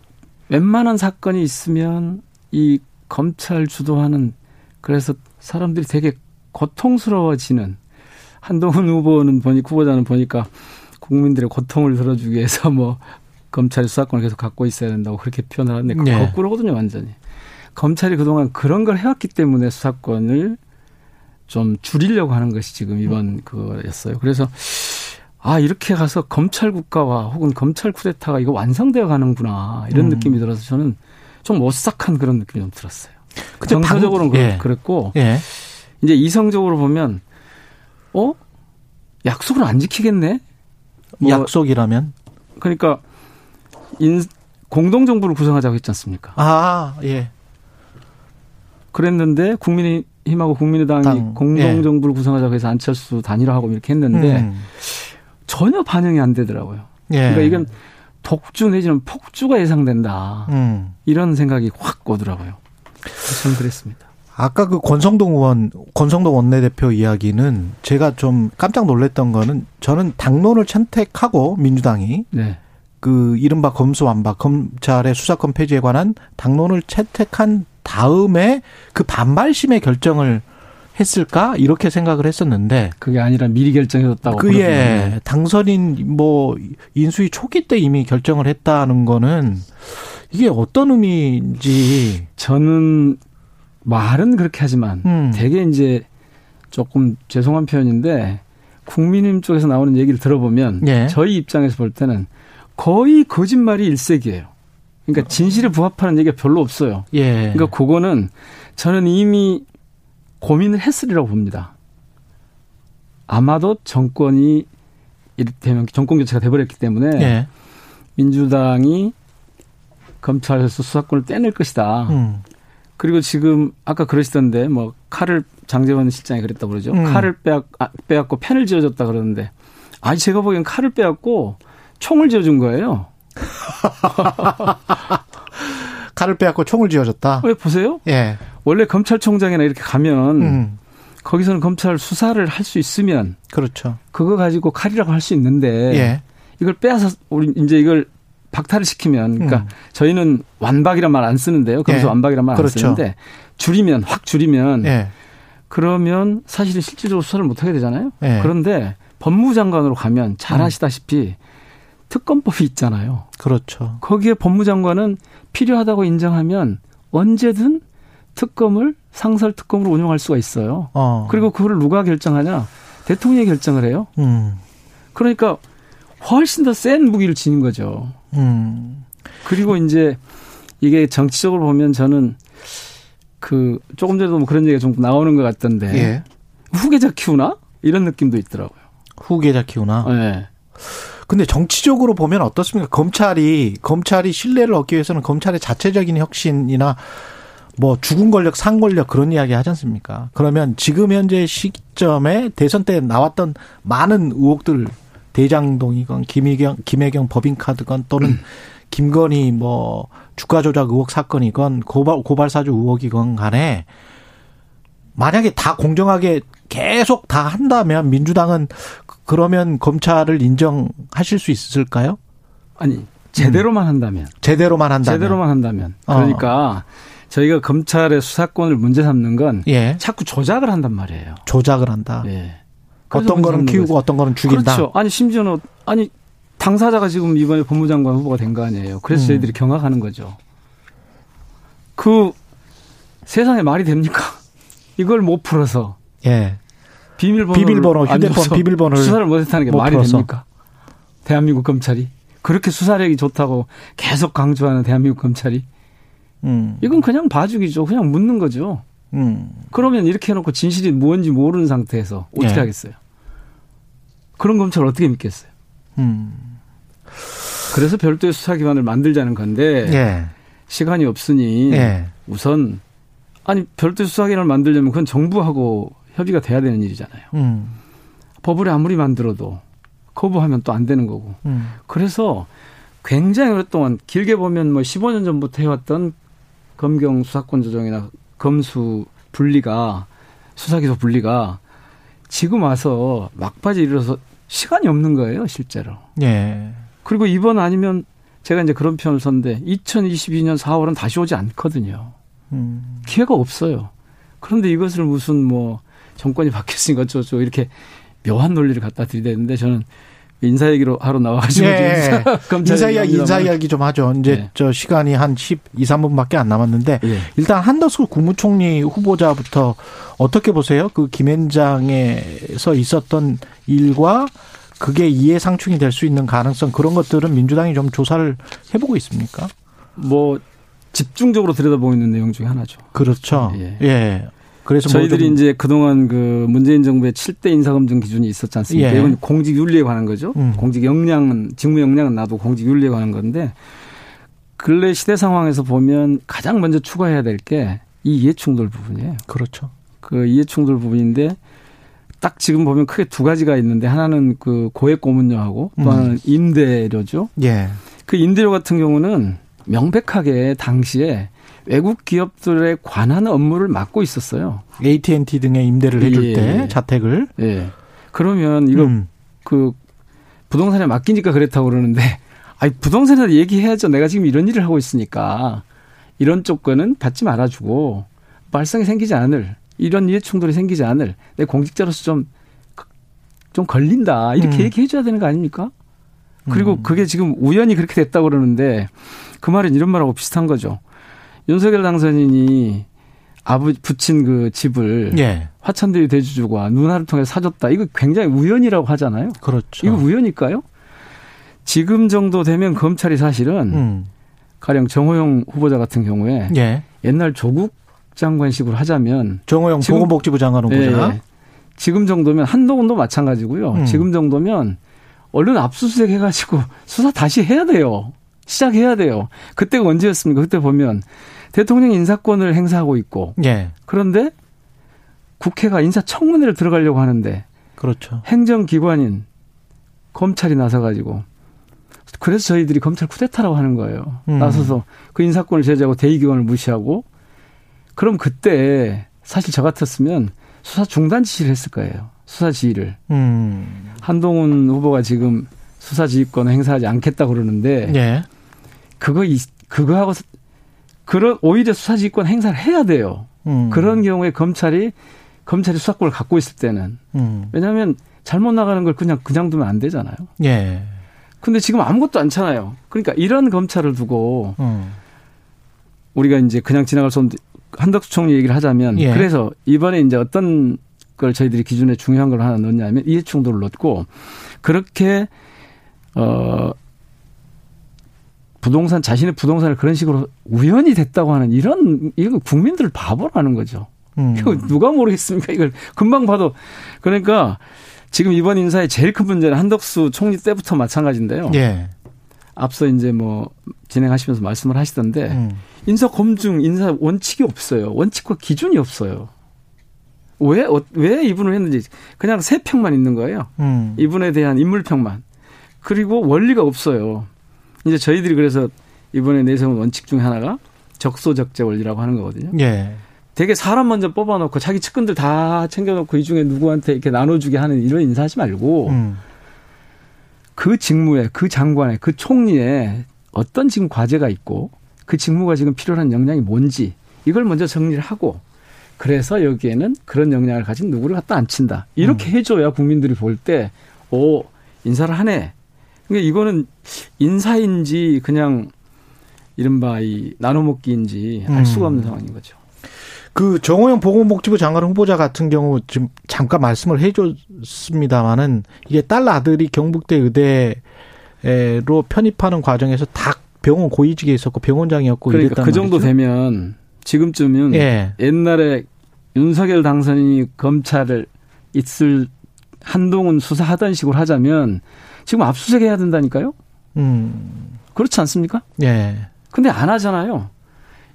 웬만한 사건이 있으면 이 검찰 주도하는 그래서 사람들이 되게 고통스러워지는 한동훈 후보는 보니 후보자는 보니까 국민들의 고통을 덜어주기 위해서 뭐 검찰이 수사권을 계속 갖고 있어야 된다고 그렇게 표현을 하는데 그 네. 거꾸로거든요 완전히 검찰이 그동안 그런 걸 해왔기 때문에 수사권을 좀 줄이려고 하는 것이 지금 이번 그거였어요. 그래서 아 이렇게 가서 검찰 국가와 혹은 검찰 쿠데타가 이거 완성되어 가는구나 이런 음. 느낌이 들어서 저는 좀 오싹한 그런 느낌이 좀 들었어요. 정서적으로는 방- 그렇- 예. 그랬고 예. 이제 이성적으로 보면 어 약속을 안 지키겠네. 뭐 약속이라면? 그러니까 인 공동 정부를 구성하자고 했지 않습니까? 아, 예. 그랬는데 국민의힘하고 국민의당이 당, 공동 예. 정부를 구성하자고 해서 안철수 단일화하고 이렇게 했는데 음. 전혀 반영이 안 되더라고요. 예. 그러니까 이건 독주 내지는 폭주가 예상된다. 음. 이런 생각이 확 오더라고요. 저는 그랬습니다. 아까 그 권성동 의원, 권성동 원내대표 이야기는 제가 좀 깜짝 놀랐던 거는 저는 당론을 채택하고 민주당이 네. 그 이른바 검수완박 검찰의 수사권 폐지에 관한 당론을 채택한 다음에 그 반발심의 결정을 했을까 이렇게 생각을 했었는데 그게 아니라 미리 결정해뒀다고. 그러던데. 당선인 뭐 인수위 초기 때 이미 결정을 했다는 거는 이게 어떤 의미인지 저는 말은 그렇게 하지만 음. 되게 이제 조금 죄송한 표현인데 국민의힘 쪽에서 나오는 얘기를 들어보면 예. 저희 입장에서 볼 때는 거의 거짓말이 일색이에요. 그러니까 진실에 부합하는 얘기가 별로 없어요. 예. 그러니까 그거는 저는 이미 고민을 했으리라고 봅니다. 아마도 정권이 이를테면 정권 교체가 돼버렸기 때문에 예. 민주당이 검찰에서 수사권을 떼낼 것이다. 음. 그리고 지금 아까 그러시던데 뭐 칼을 장재원 실장이 그랬다 그러죠. 음. 칼을 빼앗, 아, 빼앗고 펜을 쥐어줬다 그러는데 아니 제가 보기엔 칼을 빼앗고 총을 쥐어준 거예요. 칼을 빼앗고 총을 쥐어줬다. 왜 보세요? 예. 원래 검찰총장이나 이렇게 가면 음. 거기서는 검찰 수사를 할 수 있으면 그렇죠. 그거 가지고 칼이라고 할 수 있는데 예. 이걸 빼앗아 우리 이제 이걸 박탈을 시키면 그러니까 음. 저희는 완박이란 말 안 쓰는데요. 검수 예. 완박이란 말안 그렇죠. 쓰는데 줄이면 확 줄이면 예. 그러면 사실은 실질적으로 수사를 못 하게 되잖아요. 예. 그런데 법무장관으로 가면 잘 음. 아시다시피 특검법이 있잖아요. 그렇죠. 거기에 법무장관은 필요하다고 인정하면 언제든 특검을 상설 특검으로 운영할 수가 있어요. 어. 그리고 그거를 누가 결정하냐? 대통령이 결정을 해요. 음. 그러니까 훨씬 더 센 무기를 지닌 거죠. 음. 그리고 이제 이게 정치적으로 보면 저는 그 조금 전에도 뭐 그런 얘기가 좀 나오는 것 같던데 예. 후계자 키우나 이런 느낌도 있더라고요. 후계자 키우나. 네. 근데 정치적으로 보면 어떻습니까? 검찰이 검찰이 신뢰를 얻기 위해서는 검찰의 자체적인 혁신이나 뭐 죽은 권력, 산 권력 그런 이야기 하지 않습니까? 그러면 지금 현재 시점에 대선 때 나왔던 많은 의혹들 대장동이건 김혜경 김혜경 법인카드건 또는 김건희 뭐 주가 조작 의혹 사건이건 고발 고발 사주 의혹이건 간에 만약에 다 공정하게 계속 다 한다면 민주당은 그- 그러면 검찰을 인정하실 수 있을까요? 아니 제대로만 한다면 제대로만 한다면. 제대로만 한다면 어. 그러니까 저희가 검찰의 수사권을 문제 삼는 건 예. 자꾸 조작을 한단 말이에요. 조작을 한다. 예. 어떤 거는 키우고 거죠. 어떤 거는 죽인다. 그렇죠. 아니 심지어는 아니 당사자가 지금 이번에 법무장관 후보가 된 거 아니에요. 그래서 음. 저희들이 경악하는 거죠. 그 세상에 말이 됩니까? 이걸 못 풀어서 예. 비밀번호 비밀번호, 휴대폰 비밀번호를 수사를 못했다는 게 못 말이 풀어서. 됩니까? 대한민국 검찰이 그렇게 수사력이 좋다고 계속 강조하는 대한민국 검찰이 음. 이건 그냥 봐주기죠. 그냥 묻는 거죠. 음. 그러면 이렇게 해놓고 진실이 뭔지 모르는 상태에서 어떻게 예. 하겠어요? 그런 검찰을 어떻게 믿겠어요? 음. 그래서 별도의 수사기관을 만들자는 건데 예. 시간이 없으니 예. 우선 아니 별도의 수사기관을 만들려면 그건 정부하고 협의가 돼야 되는 일이잖아요. 음. 법을 아무리 만들어도 거부하면 또 안 되는 거고. 음. 그래서 굉장히 오랫동안 길게 보면 뭐 15년 전부터 해왔던 검경 수사권 조정이나 검수 분리가 수사기소 분리가 지금 와서 막바지 이르러서 시간이 없는 거예요, 실제로. 예. 그리고 이번 아니면 제가 이제 그런 표현을 썼는데 2022년 4월은 다시 오지 않거든요. 음. 기회가 없어요. 그런데 이것을 무슨 뭐 정권이 바뀌었으니까 어쩌고 이렇게 묘한 논리를 갖다 들이대는데 저는 인사 얘기로 하러 나와가지고 예. 검찰 인사 이야기, 인사. 이야기 좀 하죠. 이제 예. 저 시간이 한 12, 3분밖에 안 남았는데 예. 일단 한덕수 국무총리 후보자부터 어떻게 보세요? 그 김현장에서 있었던 일과 그게 이해상충이 될 수 있는 가능성 그런 것들은 민주당이 좀 조사를 해보고 있습니까? 뭐 집중적으로 들여다보고 있는 내용 중에 하나죠. 그렇죠. 예. 예. 그래서 뭐 저희들이 좀- 이제 그동안 그 문재인 정부의 7대 인사검증 기준이 있었지 않습니까? 예. 이건 공직 윤리에 관한 거죠. 음. 공직 역량은 직무 역량은 나도 공직 윤리에 관한 건데 근래 시대 상황에서 보면 가장 먼저 추가해야 될 게 이 이해충돌 부분이에요. 그렇죠. 그 이해충돌 부분인데 딱 지금 보면 크게 두 가지가 있는데 하나는 그 고액 고문료하고 또 음. 하나는 임대료죠. 예. 그 임대료 같은 경우는 명백하게 당시에 외국 기업들에 관한 업무를 맡고 있었어요. AT&T 등의 임대를 해줄 예. 때 자택을 예. 그러면 이거 음. 그 부동산에 맡기니까 그랬다고 그러는데 아니 부동산에서 얘기해야죠. 내가 지금 이런 일을 하고 있으니까 이런 조건은 받지 말아주고 발생이 생기지 않을 이런 이해 충돌이 생기지 않을 내 공직자로서 좀좀 걸린다 이렇게 음. 얘기해줘야 되는 거 아닙니까? 그리고 음. 그게 지금 우연히 그렇게 됐다고 그러는데 그 말은 이런 말하고 비슷한 거죠. 윤석열 당선인이 아버지 붙인 그 집을 예. 화천대유 대주주가 누나를 통해 사줬다. 이거 굉장히 우연이라고 하잖아요. 그렇죠. 이거 우연일까요? 지금 정도 되면 검찰이 사실은 음. 가령 정호영 후보자 같은 경우에 예. 옛날 조국 장관식으로 하자면 정호영 지금- 보건복지부 장관 후보자. 예, 지금 정도면 한동훈도 마찬가지고요. 음. 지금 정도면 얼른 압수수색 해가지고 수사 다시 해야 돼요. 시작해야 돼요. 그때가 언제였습니까? 그때 보면 대통령 인사권을 행사하고 있고 예. 그런데 국회가 인사청문회를 들어가려고 하는데 그렇죠. 행정기관인 검찰이 나서가지고 그래서 저희들이 검찰 쿠데타라고 하는 거예요. 음. 나서서 그 인사권을 제재하고 대의기관을 무시하고 그럼 그때 사실 저 같았으면 수사 중단 지시를 했을 거예요. 수사 지휘를. 음. 한동훈 후보가 지금 수사 지휘권을 행사하지 않겠다 그러는데 예. 그거 이- 그거하고 그런 오히려 수사 지휘권 행사를 해야 돼요. 음. 그런 경우에 검찰이 검찰이 수사권을 갖고 있을 때는 음. 왜냐하면 잘못 나가는 걸 그냥 그냥 두면 안 되잖아요. 예. 근데 지금 아무것도 않잖아요. 그러니까 이런 검찰을 두고 음. 우리가 이제 그냥 지나갈 수 없는 한덕수 총리 얘기를 하자면 예. 그래서 이번에 이제 어떤 걸 저희들이 기준에 중요한 걸 하나 넣냐면 이해충돌을 넣고 그렇게 어 부동산 자신의 부동산을 그런 식으로 우연히 됐다고 하는 이런 이거 국민들을 바보라는 거죠. 음. 이거 누가 모르겠습니까? 이걸 금방 봐도 그러니까 지금 이번 인사의 제일 큰 문제는 한덕수 총리 때부터 마찬가지인데요. 예. 앞서 이제 뭐 진행하시면서 말씀을 하시던데 음. 인사 검증, 인사 원칙이 없어요. 원칙과 기준이 없어요. 왜, 어, 왜 이분을 했는지 그냥 세 평만 있는 거예요. 음. 이분에 대한 인물평만. 그리고 원리가 없어요. 이제 저희들이 그래서 이번에 내세운 원칙 중에 하나가 적소적재 원리라고 하는 거거든요. 예. 되게 사람 먼저 뽑아놓고 자기 측근들 다 챙겨놓고 이 중에 누구한테 이렇게 나눠주게 하는 이런 인사하지 말고 음. 그 직무에 그 장관에 그 총리에 어떤 지금 과제가 있고 그 직무가 지금 필요한 역량이 뭔지 이걸 먼저 정리를 하고 그래서 여기에는 그런 역량을 가진 누구를 갖다 앉힌다. 이렇게 해줘야 국민들이 볼 때, 오, 인사를 하네. 그러니까 이거는 인사인지 그냥 이른바 이 나눠먹기인지 알 수가 없는 상황인 거죠. 그 정호영 보건복지부 장관 후보자 같은 경우 지금 잠깐 말씀을 해줬습니다마는 이게 딸 아들이 경북대 의대로 편입하는 과정에서 다 병원 고위직에 있었고 병원장이었고 그러니까 그 정도 말이죠. 되면 지금쯤은 예. 옛날에 윤석열 당선인이 검찰을 있을 한동훈 수사하던 식으로 하자면 지금 압수수색 해야 된다니까요. 음. 그렇지 않습니까? 예. 근데 안 하잖아요.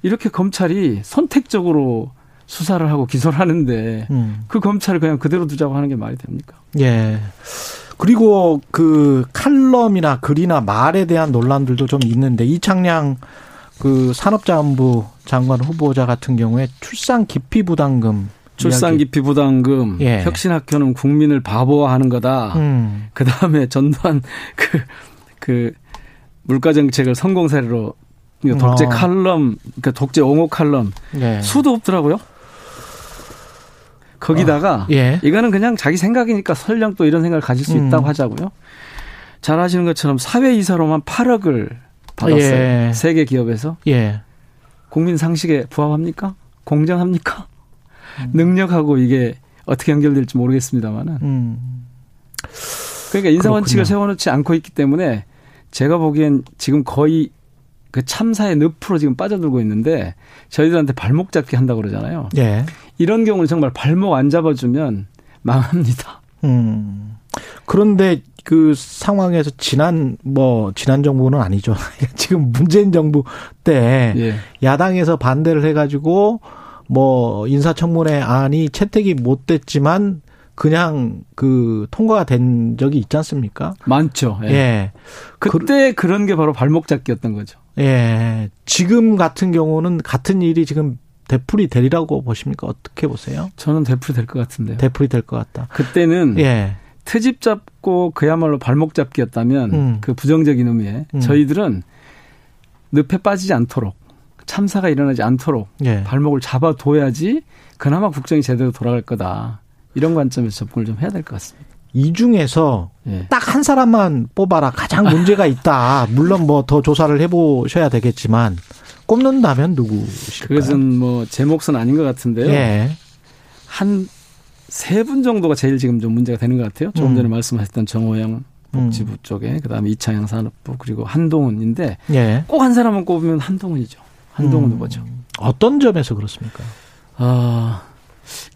이렇게 검찰이 선택적으로 수사를 하고 기소를 하는데 음. 그 검찰을 그냥 그대로 두자고 하는 게 말이 됩니까? 예. 그리고 그 칼럼이나 글이나 말에 대한 논란들도 좀 있는데 이창량 그 산업자원부 장관 후보자 같은 경우에 출산 기피 부담금 출산 이야기. 기피 부담금, 예. 혁신학교는 국민을 바보화하는 거다. 음. 그 다음에 전두환 그, 그 물가 정책을 성공 사례로 독재 어. 칼럼, 그러니까 독재 옹호 칼럼 예. 수도 없더라고요. 거기다가 예. 이거는 그냥 자기 생각이니까 설령 또 이런 생각을 가질 수 음. 있다고 하자고요. 잘 아시는 것처럼 사회이사로만 8억을 받았어요. 예. 세계 기업에서 예. 국민 상식에 부합합니까? 공정합니까? 능력하고 이게 어떻게 연결될지 모르겠습니다만은 음. 그러니까 인사 원칙을. 세워놓지 않고 있기 때문에 제가 보기엔 지금 거의 그 참사의 늪으로 지금 빠져들고 있는데 저희들한테 발목 잡기 한다고 그러잖아요. 예. 이런 경우는 정말 발목 안 잡아주면 망합니다. 음. 그런데 그 상황에서 지난 뭐 지난 정부는 아니죠. 지금 문재인 정부 때 예. 야당에서 반대를 해가지고 뭐 인사청문회 안이 채택이 못 됐지만 그냥 그 통과가 된 적이 있지 않습니까? 많죠. 예. 예. 그때 그, 런게 바로 발목 잡기였던 거죠. 예. 지금 같은 경우는 같은 일이 지금 되풀이 되리라고 보십니까? 어떻게 보세요? 저는 대풀이 될 것 같은데요. 되풀이 될 것 같다. 그때는 예. 트집 잡고 그야말로 발목 잡기였다면 음. 그 부정적인 의미에 음. 저희들은 늪에 빠지지 않도록 참사가 일어나지 않도록 예. 발목을 잡아둬야지 그나마 국정이 제대로 돌아갈 거다. 이런 관점에서 접근을 좀 해야 될 것 같습니다. 이 중에서 예. 딱한 사람만 뽑아라. 가장 문제가 있다. 물론 뭐 더 조사를 해보셔야 되겠지만 꼽는다면 누구실까요? 그것은 뭐 제 몫은 아닌 것 같은데요. 예. 한세 분 정도가 제일 지금 좀 문제가 되는 것 같아요. 조금 음. 전에 말씀하셨던 정호영 복지부 쪽에 그다음에 이창양 산업부 그리고 한동훈인데 예. 꼭한 사람만 꼽으면 한동훈이죠. 한동훈 음. 후보죠. 어떤 점에서 그렇습니까? 아,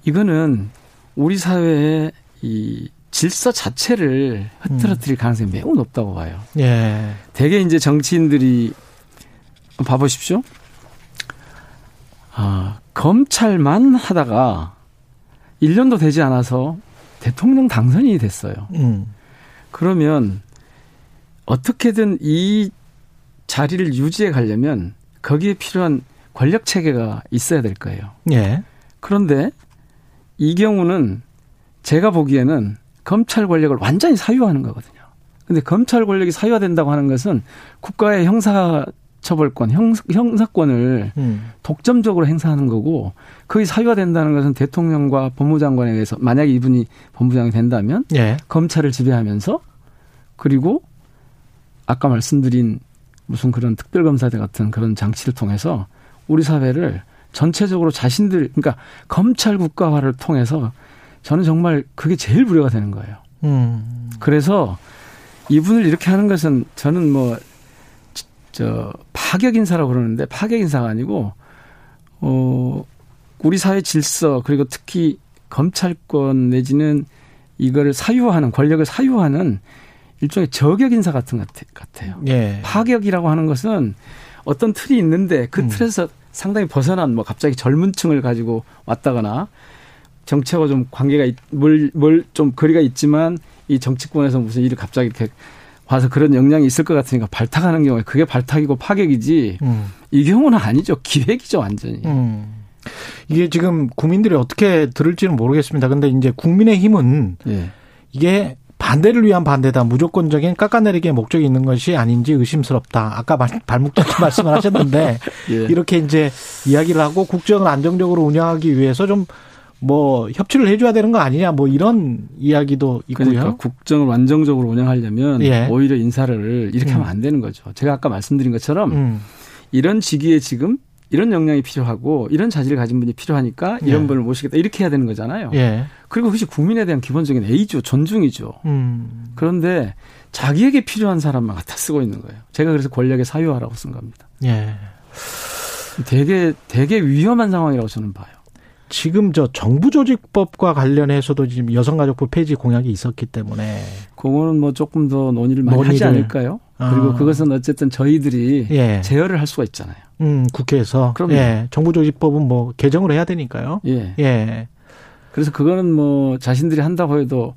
이거는 우리 사회의 이 질서 자체를 흐트러뜨릴 가능성이 매우 높다고 봐요. 예. 대개 이제 정치인들이 봐보십시오. 아, 검찰만 하다가 1년도 되지 않아서 대통령 당선인이 됐어요. 음. 그러면 어떻게든 이 자리를 유지해 가려면 거기에 필요한 권력 체계가 있어야 될 거예요. 예. 그런데 이 경우는 제가 보기에는 검찰 권력을 완전히 사유화하는 거거든요. 근데 검찰 권력이 사유화된다고 하는 것은 국가의 형사 처벌권, 형, 형사권을 음. 독점적으로 행사하는 거고 거기 사유화된다는 것은 대통령과 법무장관에 의해서 만약에 이분이 법무장이 된다면 예. 검찰을 지배하면서 그리고 아까 말씀드린 무슨 그런 특별검사들 같은 그런 장치를 통해서 우리 사회를 전체적으로 자신들 그러니까 검찰 국가화를 통해서 저는 정말 그게 제일 우려가 되는 거예요. 음. 그래서 이분을 이렇게 하는 것은 저는 뭐, 저, 파격 인사라고 그러는데 파격 인사가 아니고, 어, 우리 사회 질서, 그리고 특히 검찰권 내지는 이거를 사유하는, 권력을 사유하는 일종의 저격 인사 같은 것 같아요. 예. 파격이라고 하는 것은 어떤 틀이 있는데 그 음. 틀에서 상당히 벗어난 뭐 갑자기 젊은 층을 가지고 왔다거나 정치하고 좀 관계가 뭘좀 거리가 있지만 이 정치권에서 무슨 일이 갑자기 이렇게 와서 그런 영향이 있을 것 같으니까 발탁하는 경우에 그게 발탁이고 파격이지 음. 이 경우는 아니죠 기획이죠 완전히 음. 이게 지금 국민들이 어떻게 들을지는 모르겠습니다. 근데 이제 국민의 힘은 예. 이게 반대를 위한 반대다. 무조건적인 깎아내리기의 목적이 있는 것이 아닌지 의심스럽다. 아까 발- 발목 잡기 말씀을 하셨는데 예. 이렇게 이제 이야기를 하고 국정을 안정적으로 운영하기 위해서 좀 뭐 협치를 해줘야 되는 거 아니냐 뭐 이런 이야기도 있고요. 그러니까 국정을 완정적으로 운영하려면 예. 오히려 인사를 이렇게 음. 하면 안 되는 거죠. 제가 아까 말씀드린 것처럼 음. 이런 직위에 지금 이런 역량이 필요하고 이런 자질을 가진 분이 필요하니까 이런 예. 분을 모시겠다 이렇게 해야 되는 거잖아요. 예. 그리고 그것이 국민에 대한 기본적인 A죠, 존중이죠. 음. 그런데 자기에게 필요한 사람만 갖다 쓰고 있는 거예요. 제가 그래서 권력의 사유화라고 쓴 겁니다. 예. 되게 되게 위험한 상황이라고 저는 봐요. 지금 저 정부 조직법과 관련해서도 지금 여성가족부 폐지 공약이 있었기 때문에 그거는 뭐 조금 더 논의를 많이 하지 논의를. 않을까요? 그리고 아. 그것은 어쨌든 저희들이 예. 제어를 할 수가 있잖아요. 음, 국회에서 그럼요. 예. 정부 조직법은 뭐 개정을 해야 되니까요. 예. 예. 그래서 그거는 뭐 자신들이 한다고 해도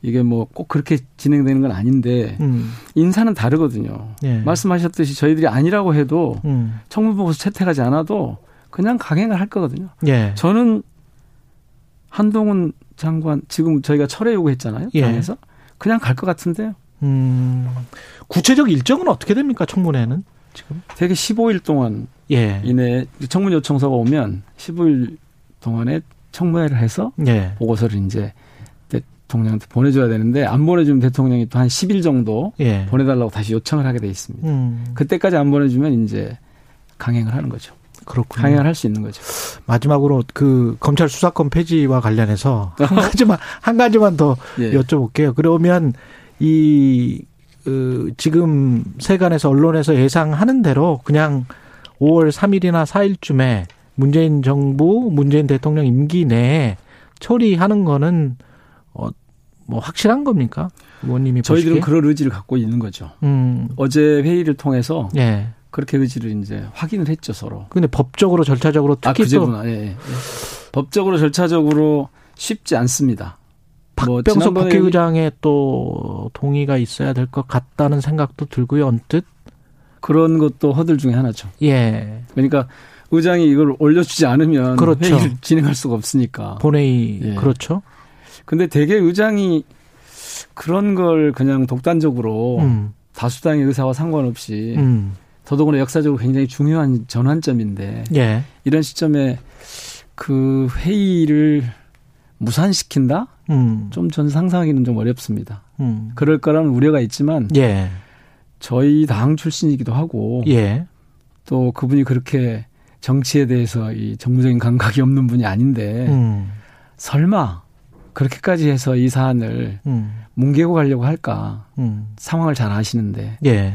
이게 뭐 꼭 그렇게 진행되는 건 아닌데 음. 인사는 다르거든요. 예. 말씀하셨듯이 저희들이 아니라고 해도 음. 청문보고서 채택하지 않아도 그냥 강행을 할 거거든요. 예. 저는 한동훈 장관 지금 저희가 철회 요구했잖아요. 예. 당에서 그냥 갈 것 같은데요. 음. 구체적 일정은 어떻게 됩니까? 청문회는 지금? 되게 15일 동안 예. 이내 청문 요청서가 오면 15일 동안에 청문회를 해서 예. 보고서를 이제 대통령한테 보내줘야 되는데 안 보내주면 대통령이 또 한 10일 정도 예. 보내달라고 다시 요청을 하게 돼 있습니다. 음. 그때까지 안 보내주면 이제 강행을 하는 거죠. 그렇군요. 강행을 할수 있는 거죠. 마지막으로 그 검찰 수사권 폐지와 관련해서 한 가지만 한 가지만 더 예. 여쭤볼게요. 그러면 이 어, 지금 세간에서 언론에서 예상하는 대로 그냥 5월 3일이나 4일쯤에 문재인 정부, 문재인 대통령 임기 내에 처리하는 거는 어, 뭐 확실한 겁니까? 의원님이 저희들은 보시기에? 그런 의지를 갖고 있는 거죠. 음, 어제 회의를 통해서 예. 그렇게 의지를 이제 확인을 했죠 서로. 근데 법적으로 절차적으로 아 특히 또 그제구나. 예, 예. 법적으로 절차적으로 쉽지 않습니다. 뭐 박병석 지난번에 국회의장의 또 동의가 있어야 될 것 같다는 생각도 들고요. 언뜻 그런 것도 허들 중에 하나죠. 예 그러니까 의장이 이걸 올려주지 않으면 그렇죠. 회의를 진행할 수가 없으니까. 본회의 예. 그렇죠. 근데 대개 의장이 그런 걸 그냥 독단적으로 음, 다수당의 의사와 상관없이 음, 더더구나 역사적으로 굉장히 중요한 전환점인데 예, 이런 시점에 그 회의를 무산시킨다? 음, 좀 전 상상하기는 좀 어렵습니다. 음, 그럴 거라는 우려가 있지만 예, 저희 당 출신이기도 하고 예, 또 그분이 그렇게 정치에 대해서 이 정무적인 감각이 없는 분이 아닌데 음, 설마 그렇게까지 해서 이 사안을 음, 뭉개고 가려고 할까? 음, 상황을 잘 아시는데 예.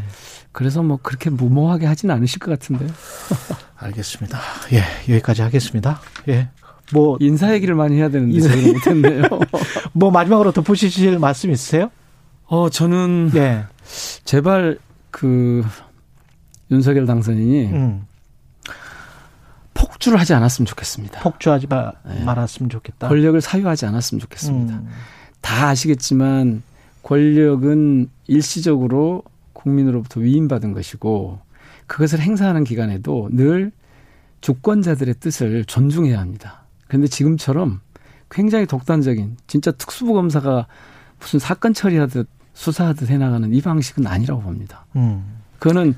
그래서 뭐 그렇게 무모하게 하지는 않으실 것 같은데 알겠습니다. 예, 여기까지 하겠습니다. 예, 뭐, 인사 얘기를 많이 해야 되는데 인사 저희가 못했네요. 뭐 마지막으로 덧붙이실 말씀 있으세요? 어 저는 예, 제발 그 윤석열 당선인이 음, 폭주를 하지 않았으면 좋겠습니다. 폭주하지 마, 네. 말았으면 좋겠다. 권력을 사유하지 않았으면 좋겠습니다. 음, 다 아시겠지만 권력은 일시적으로 국민으로부터 위임받은 것이고 그것을 행사하는 기간에도 늘 주권자들의 뜻을 존중해야 합니다. 그런데 지금처럼 굉장히 독단적인 진짜 특수부 검사가 무슨 사건 처리하듯 수사하듯 해나가는 이 방식은 아니라고 봅니다. 음, 그거는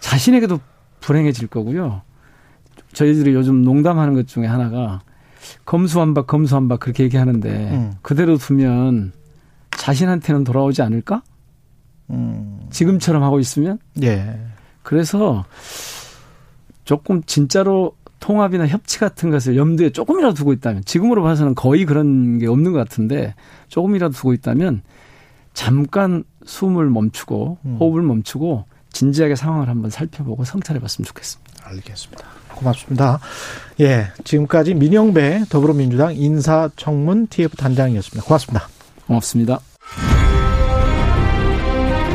자신에게도 불행해질 거고요. 저희들이 요즘 농담하는 것 중에 하나가 검수한박 검수한박 그렇게 얘기하는데 음. 그대로 두면 자신한테는 돌아오지 않을까? 음, 지금처럼 하고 있으면 예, 그래서 조금 진짜로 통합이나 협치 같은 것을 염두에 조금이라도 두고 있다면 지금으로 봐서는 거의 그런 게 없는 것 같은데 조금이라도 두고 있다면 잠깐 숨을 멈추고 음. 호흡을 멈추고 진지하게 상황을 한번 살펴보고 성찰해 봤으면 좋겠습니다. 알겠습니다. 고맙습니다. 예, 지금까지 민영배 더불어민주당 인사청문 TF 단장이었습니다. 고맙습니다. 고맙습니다.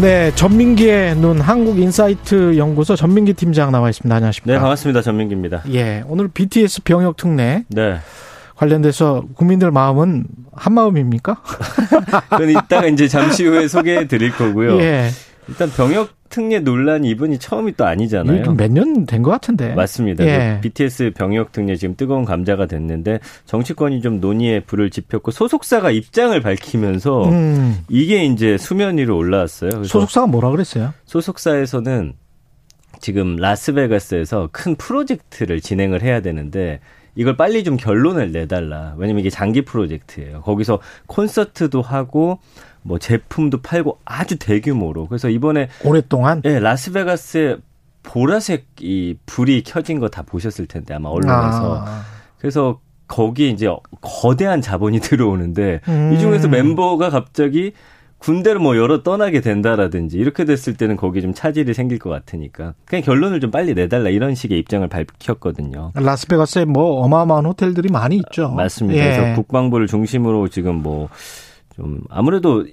네, 전민기의 눈 한국 인사이트 연구소 전민기 팀장 나와 있습니다. 안녕하십니까? 네, 반갑습니다. 전민기입니다. 예, 오늘 BTS 병역 특례 네. 관련돼서 국민들 마음은 한 마음입니까? 그건 이따가 이제 잠시 후에 소개해 드릴 거고요. 예. 일단 병역 특례 논란이 이번이 처음이 또 아니잖아요. 몇 년 된 것 같은데. 맞습니다. 예. BTS 병역 특례 지금 뜨거운 감자가 됐는데 정치권이 좀 논의에 불을 지폈고 소속사가 입장을 밝히면서 음, 이게 이제 수면 위로 올라왔어요. 소속사가 뭐라 그랬어요? 소속사에서는 지금 라스베가스에서 큰 프로젝트를 진행을 해야 되는데 이걸 빨리 좀 결론을 내달라. 왜냐면 이게 장기 프로젝트예요. 거기서 콘서트도 하고 뭐 제품도 팔고 아주 대규모로. 그래서 이번에 오랫동안 예, 라스베가스에 보라색 이 불이 켜진 거 다 보셨을 텐데 아마 언론에서. 아, 그래서 거기에 이제 거대한 자본이 들어오는데 음. 이 중에서 멤버가 갑자기 군대를 뭐 열어 떠나게 된다라든지 이렇게 됐을 때는 거기에 좀 차질이 생길 것 같으니까 그냥 결론을 좀 빨리 내달라 이런 식의 입장을 밝혔거든요. 라스베가스에 뭐 어마어마한 호텔들이 많이 있죠. 맞습니다. 예. 그래서 국방부를 중심으로 지금 뭐 좀 아무래도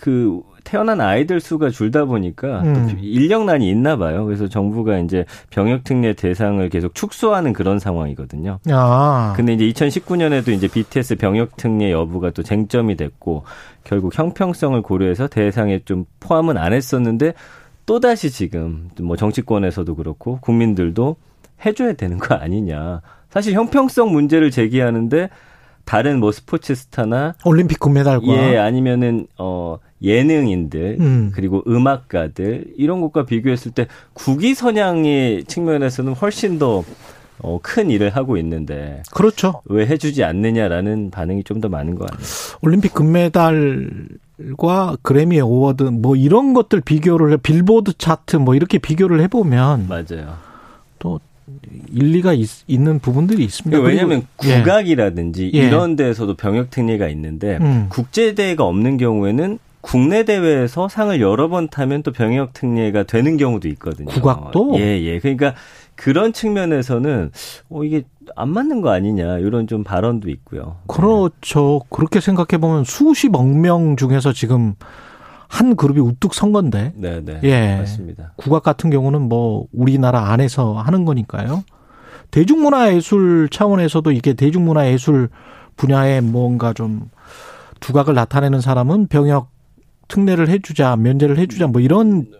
그 태어난 아이들 수가 줄다 보니까 음. 또 인력난이 있나 봐요. 그래서 정부가 이제 병역 특례 대상을 계속 축소하는 그런 상황이거든요. 아, 근데 이제 2019년에도 이제 BTS 병역 특례 여부가 또 쟁점이 됐고 결국 형평성을 고려해서 대상에 좀 포함은 안 했었는데 또 다시 지금 뭐 정치권에서도 그렇고 국민들도 해줘야 되는 거 아니냐. 사실 형평성 문제를 제기하는데 다른 뭐 스포츠 스타나 올림픽 금메달과 예 아니면은 어 예능인들 음. 그리고 음악가들 이런 것과 비교했을 때 국위 선양의 측면에서는 훨씬 더 어, 큰 일을 하고 있는데 그렇죠. 왜 해주지 않느냐라는 반응이 좀 더 많은 것 같네요. 올림픽 금메달과 그래미 어워드 뭐 이런 것들 비교를 해 빌보드 차트 뭐 이렇게 비교를 해보면 맞아요. 또 일리가 있, 는 부분들이 있습니다. 왜냐하면 그리고- 예. 국악이라든지 예. 이런 데에서도 병역 특례가 있는데 음. 국제 대회가 없는 경우에는 국내 대회에서 상을 여러 번 타면 또 병역 특례가 되는 경우도 있거든요. 국악도? 예, 예. 그러니까 그런 측면에서는 어 이게 안 맞는 거 아니냐 이런 좀 발언도 있고요. 그렇죠. 그렇게 생각해 보면 수십억 명 중에서 지금 한 그룹이 우뚝 선 건데 네, 네. 예. 맞습니다. 국악 같은 경우는 뭐 우리나라 안에서 하는 거니까요. 대중문화 예술 차원에서도 이게 대중문화 예술 분야에 뭔가 좀 두각을 나타내는 사람은 병역 특례를 해주자, 면제를 해주자, 뭐 이런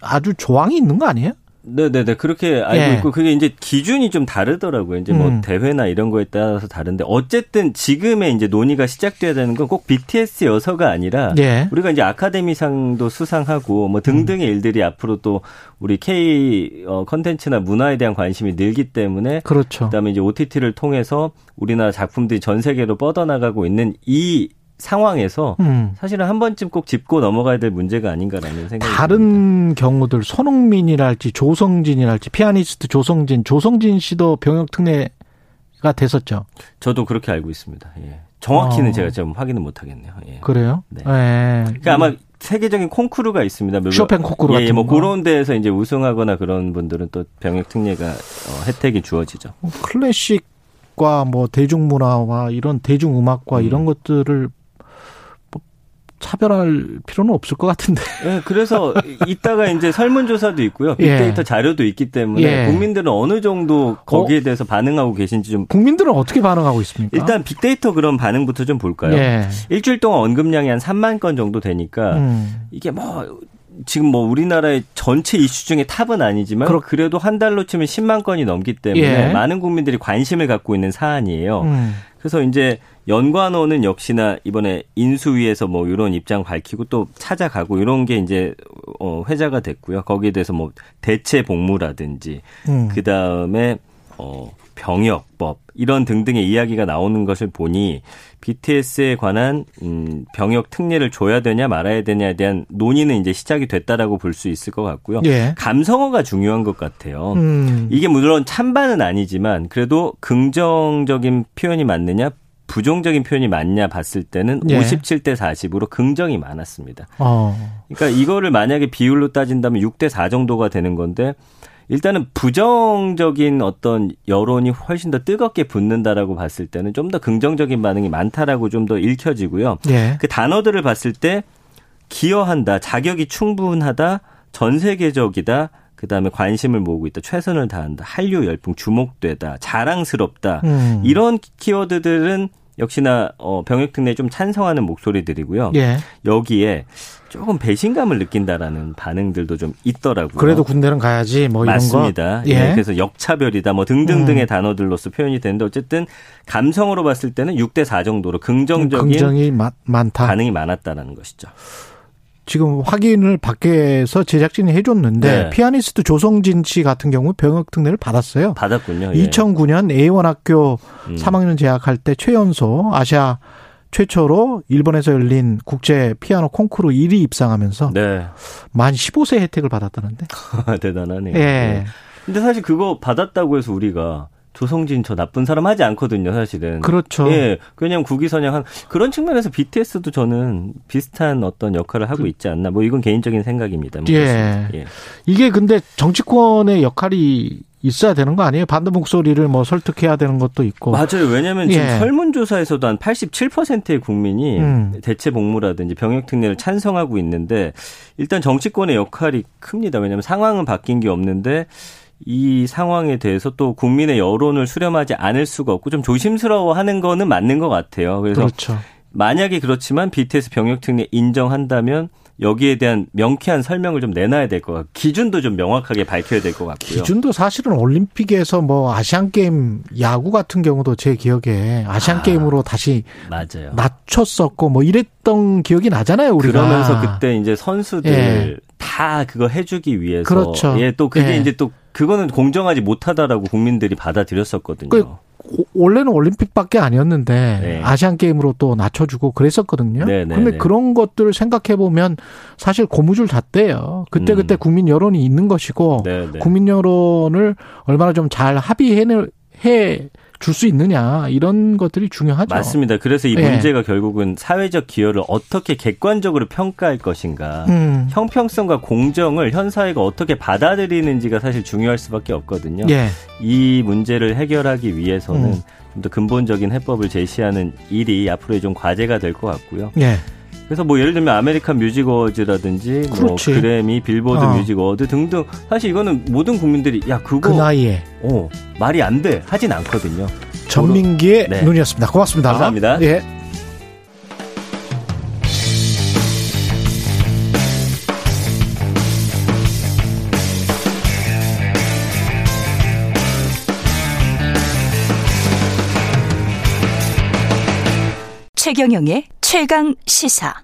아주 조항이 있는 거 아니에요? 네네네. 그렇게 알고 예. 있고, 그게 이제 기준이 좀 다르더라고요. 이제 뭐 음. 대회나 이런 거에 따라서 다른데, 어쨌든 지금의 이제 논의가 시작돼야 되는 건 꼭 BTS여서가 아니라, 예. 우리가 이제 아카데미상도 수상하고, 뭐 등등의 음. 일들이 앞으로 또 우리 K 어, 컨텐츠나 문화에 대한 관심이 늘기 때문에, 그렇죠. 그다음에 이제 OTT를 통해서 우리나라 작품들이 전 세계로 뻗어나가고 있는 이 상황에서 음. 사실은 한 번쯤 꼭 짚고 넘어가야 될 문제가 아닌가라는 생각이 듭니다. 다른 경우들 손흥민이랄지 조성진이랄지 피아니스트 조성진, 조성진 씨도 병역 특례가 됐었죠. 저도 그렇게 알고 있습니다. 예. 정확히는 어. 제가 좀 확인은 못 하겠네요. 예. 그래요? 네. 예. 그러니까 아마 세계적인 콘쿠르가 있습니다. 뭐- 쇼팽 콘쿠르 예, 같은 예, 뭐 거. 그런 데에서 이제 우승하거나 그런 분들은 또 병역 특례가 어, 혜택이 주어지죠. 뭐 클래식 과 뭐 대중문화와 이런 대중음악과 음. 이런 것들을 뭐 차별할 필요는 없을 것 같은데. 예, 그래서 이따가 이제 설문조사도 있고요. 예. 빅데이터 자료도 있기 때문에 예. 국민들은 어느 정도 거기에 대해서 반응하고 계신지 좀 국민들은 어떻게 반응하고 있습니까? 일단 빅데이터 그런 반응부터 좀 볼까요? 예. 일주일 동안 언급량이 한 3만 건 정도 되니까 음. 이게 뭐 지금 뭐 우리나라의 전체 이슈 중에 탑은 아니지만 그렇- 그래도 한 달로 치면 10만 건이 넘기 때문에 예. 많은 국민들이 관심을 갖고 있는 사안이에요. 음. 그래서 이제 연관어는 역시나 이번에 인수위에서 뭐 이런 입장 밝히고 또 찾아가고 이런 게 이제 어 회자가 됐고요. 거기에 대해서 뭐 대체 복무라든지 음. 그 다음에 어 병역법 이런 등등의 이야기가 나오는 것을 보니 BTS에 관한 음 병역 특례를 줘야 되냐 말아야 되냐에 대한 논의는 이제 시작이 됐다라고 볼 수 있을 것 같고요. 예. 감성어가 중요한 것 같아요. 음. 이게 물론 찬반은 아니지만 그래도 긍정적인 표현이 맞느냐 부정적인 표현이 맞냐 봤을 때는 예. 57대 40으로 긍정이 많았습니다. 어. 그러니까 이거를 만약에 비율로 따진다면 6대 4 정도가 되는 건데 일단은 부정적인 어떤 여론이 훨씬 더 뜨겁게 붙는다라고 봤을 때는 좀 더 긍정적인 반응이 많다라고 좀 더 읽혀지고요. 예. 그 단어들을 봤을 때 기여한다, 자격이 충분하다, 전 세계적이다, 그 다음에 관심을 모으고 있다, 최선을 다한다, 한류 열풍 주목되다, 자랑스럽다, 음. 이런 키워드들은 역시나 어, 병역 특례에 좀 찬성하는 목소리들이고요. 예. 여기에 조금 배신감을 느낀다라는 반응들도 좀 있더라고요. 그래도 군대는 가야지 뭐 이런 맞습니다. 거. 예. 그래서 역차별이다 뭐 등등등의 음. 단어들로서 표현이 되는데 어쨌든 감성으로 봤을 때는 6대 4 정도로 긍정적인 긍정이 마- 많다. 반응이 많았다라는 것이죠. 지금 확인을 밖에서 제작진이 해줬는데 네. 피아니스트 조성진 씨 같은 경우 병역 특례를 받았어요. 받았군요. 예. 2009년 A1 학교 음. 3학년 재학할 때 최연소 아시아 최초로 일본에서 열린 국제 피아노 콩쿠르 1위 입상하면서 네. 만 15세 혜택을 받았다는데. 대단하네요. 예. 네. 근데 사실 그거 받았다고 해서 우리가 조성진 저 나쁜 사람 하지 않거든요, 사실은. 그렇죠. 예. 그냥 국위선양 한 그런 측면에서 BTS도 저는 비슷한 어떤 역할을 하고 있지 않나. 뭐 이건 개인적인 생각입니다. 뭐그 예. 예. 이게 근데 정치권의 역할이 있어야 되는 거 아니에요? 반대 목소리를 뭐 설득해야 되는 것도 있고. 맞아요. 왜냐하면 지금 예. 설문조사에서도 한 87%의 국민이 음. 대체 복무라든지 병역 특례를 찬성하고 있는데 일단 정치권의 역할이 큽니다. 왜냐하면 상황은 바뀐 게 없는데 이 상황에 대해서 또 국민의 여론을 수렴하지 않을 수가 없고 좀 조심스러워하는 거는 맞는 것 같아요. 그래서 그렇죠. 만약에 그렇지만 BTS 병역 특례 인정한다면 여기에 대한 명쾌한 설명을 좀 내놔야 될 것 같고 기준도 좀 명확하게 밝혀야 될 것 같고요. 기준도 사실은 올림픽에서 뭐 아시안 게임 야구 같은 경우도 제 기억에 아시안 아. 게임으로 다시 맞아요. 낮췄었고 뭐 이랬던 기억이 나잖아요, 우리가. 그러면서 그때 이제 선수들 예. 다 그거 해주기 위해서 그렇죠. 예, 또 그게 예. 이제 또 그거는 공정하지 못하다라고 국민들이 받아들였었거든요. 그 오- 원래는 올림픽밖에 아니었는데 네. 아시안 게임으로 또 낮춰주고 그랬었거든요. 네, 네, 근데 네. 그런 것들을 생각해 보면 사실 고무줄 잣대예요. 그때 음. 그때 국민 여론이 있는 것이고 네, 네. 국민 여론을 얼마나 좀 잘 합의해 줄 수 있느냐 이런 것들이 중요하죠. 맞습니다. 그래서 이 예. 문제가 결국은 사회적 기여를 어떻게 객관적으로 평가할 것인가. 음. 형평성과 공정을 현 사회가 어떻게 받아들이는지가 사실 중요할 수밖에 없거든요. 예. 이 문제를 해결하기 위해서는 음. 좀더 근본적인 해법을 제시하는 일이 앞으로의 좀 과제가 될 것 같고요. 예. 그래서 뭐 예를 들면 아메리칸 뮤직 어워즈라든지 뭐. 그래미, 빌보드 어. 뮤직 어워드 등등 사실 이거는 모든 국민들이 야그 그거 나이에 어 말이 안 돼 하진 않거든요. 전민기의 네. 눈이었습니다. 고맙습니다. 감사합니다. 예. 최경영의 최강 시사.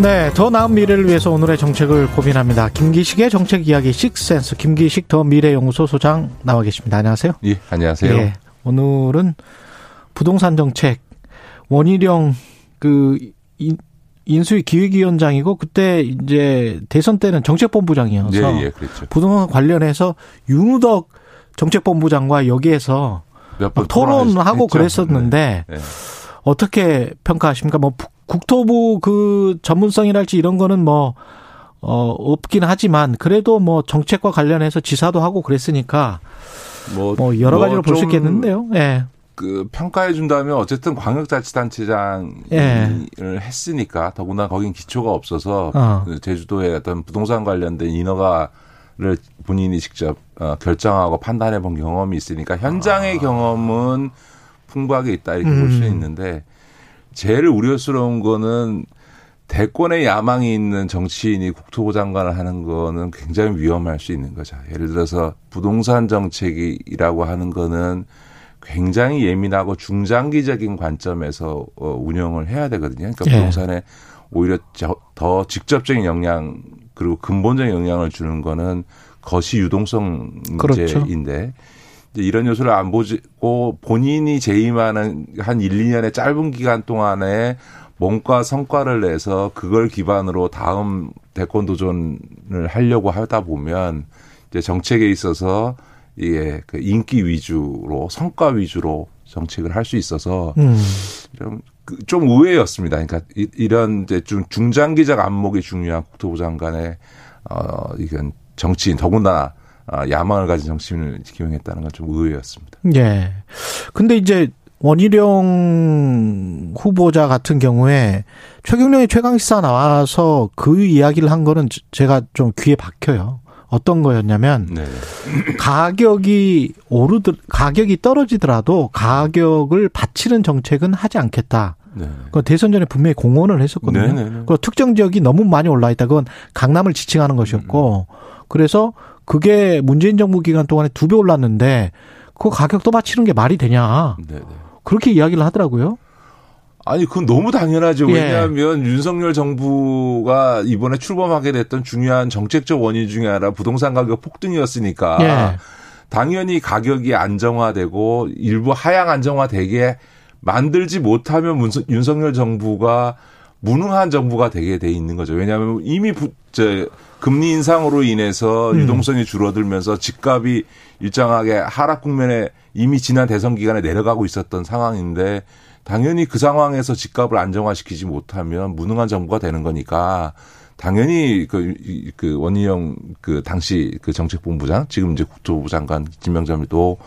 네, 더 나은 미래를 위해서 오늘의 정책을 고민합니다. 김기식의 정책 이야기 식센스 김기식 더 미래 연구소 소장 나와 계십니다. 안녕하세요. 예, 안녕하세요. 예, 오늘은 부동산 정책 원희룡 그 인- 인수위 기획위원장이고 그때 이제 대선 때는 정책본부장이어서 예, 예, 그랬죠. 부동산 관련해서 윤우덕 정책본부장과 여기에서 막 토론하고 그랬었는데 네. 어떻게 평가하십니까? 뭐 부- 국토부 그 전문성이랄지 이런 거는 뭐 어, 없긴 하지만 그래도 뭐 정책과 관련해서 지사도 하고 그랬으니까 뭐, 뭐 여러 뭐 가지로 볼수좀 있겠는데요. 예. 그 평가해 준다면 어쨌든 광역자치단체장을 예. 했으니까 더구나 거긴 기초가 없어서 어. 그 제주도의 어떤 부동산 관련된 인허가를 본인이 직접 어, 결정하고 판단해 본 경험이 있으니까 현장의 경험은 풍부하게 있다 이렇게 볼수 음. 있는데 제일 우려스러운 거는 대권의 야망이 있는 정치인이 국토부 장관을 하는 거는 굉장히 위험할 수 있는 거죠. 예를 들어서 부동산 정책이라고 하는 거는 굉장히 예민하고 중장기적인 관점에서 어, 운영을 해야 되거든요. 그러니까 예. 부동산에 오히려 저- 더 직접적인 영향 그리고 근본적인 영향을 주는 거는 거시 유동성 그렇죠. 문제인데 이제 이런 요소를 안 보고 본인이 재임하는 한 1, 2년의 짧은 기간 동안에 뭔가 성과를 내서 그걸 기반으로 다음 대권 도전을 하려고 하다 보면 이제 정책에 있어서 이게 그 인기 위주로 성과 위주로 정책을 할 수 있어서 음. 좀, 그- 좀 의외였습니다. 그러니까 이- 이런 이제 좀 중장기적 안목이 중요한 국토부 장관의 어 이건 정치인 더군다나 아, 야망을 가진 정치인을 기용했다는 건 좀 의외였습니다. 예. 근데 이제 원희룡 후보자 같은 경우에 최경련의 최강시사 나와서 그 이야기를 한 거는 제가 좀 귀에 박혀요. 어떤 거였냐면 네. 가격이 오르드 가격이 떨어지더라도 가격을 받치는 정책은 하지 않겠다. 네. 그 대선 전에 분명히 공언을 했었거든요. 네, 네, 네. 그 특정 지역이 너무 많이 올라 있다. 그건 강남을 지칭하는 것이었고, 그래서 그게 문재인 정부 기간 동안에 두 배 올랐는데 그 가격도 받치는 게 말이 되냐? 네, 네. 그렇게 이야기를 하더라고요. 아니, 그건 너무 당연하죠. 예. 왜냐하면 윤석열 정부가 이번에 출범하게 됐던 중요한 정책적 원인 중에 하나 부동산 가격 폭등이었으니까 예. 당연히 가격이 안정화되고 일부 하향 안정화되게 만들지 못하면 문서- 윤석열 정부가 무능한 정부가 되게 돼 있는 거죠. 왜냐하면 이미 부, 저, 금리 인상으로 인해서 음. 유동성이 줄어들면서 집값이 일정하게 하락 국면에 이미 지난 대선 기간에 내려가고 있었던 상황인데 당연히 그 상황에서 집값을 안정화시키지 못하면 무능한 정부가 되는 거니까 당연히 그, 이- 그 원희영 그 당시 그 정책본부장 지금 이제 국토부 장관 김명점도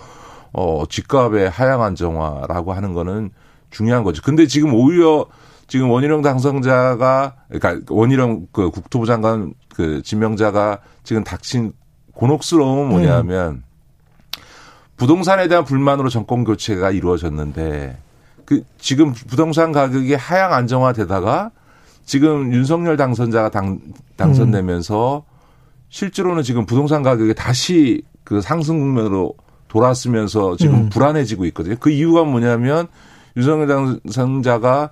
어 집값의 하향 안정화라고 하는 거는 중요한 거죠. 근데 지금 오히려 지금 원희룡 당선자가 그러니까 원희룡 그 국토부 장관 그 지명자가 지금 닥친 곤혹스러움은 뭐냐면 부동산에 대한 불만으로 정권 교체가 이루어졌는데 그 지금 부동산 가격이 하향 안정화되다가 지금 윤석열 당선자가 당 당선되면서 실제로는 지금 부동산 가격이 다시 그 상승 국면으로 돌아서면서 지금 음. 불안해지고 있거든요. 그 이유가 뭐냐면 윤석열 당선자가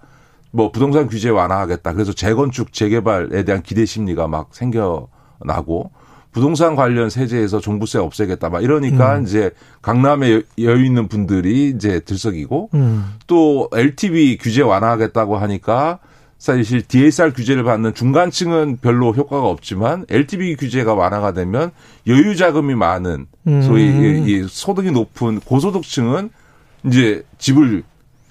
뭐 부동산 규제 완화하겠다. 그래서 재건축 재개발에 대한 기대 심리가 막 생겨나고 부동산 관련 세제에서 종부세 없애겠다. 막 이러니까 음. 이제 강남에 여- 여유 있는 분들이 이제 들썩이고 음. 또 LTV 규제 완화하겠다고 하니까 사실 DSR 규제를 받는 중간층은 별로 효과가 없지만 LTV 규제가 완화가 되면 여유 자금이 많은 음. 소위 이- 이 소득이 높은 고소득층은 이제 집을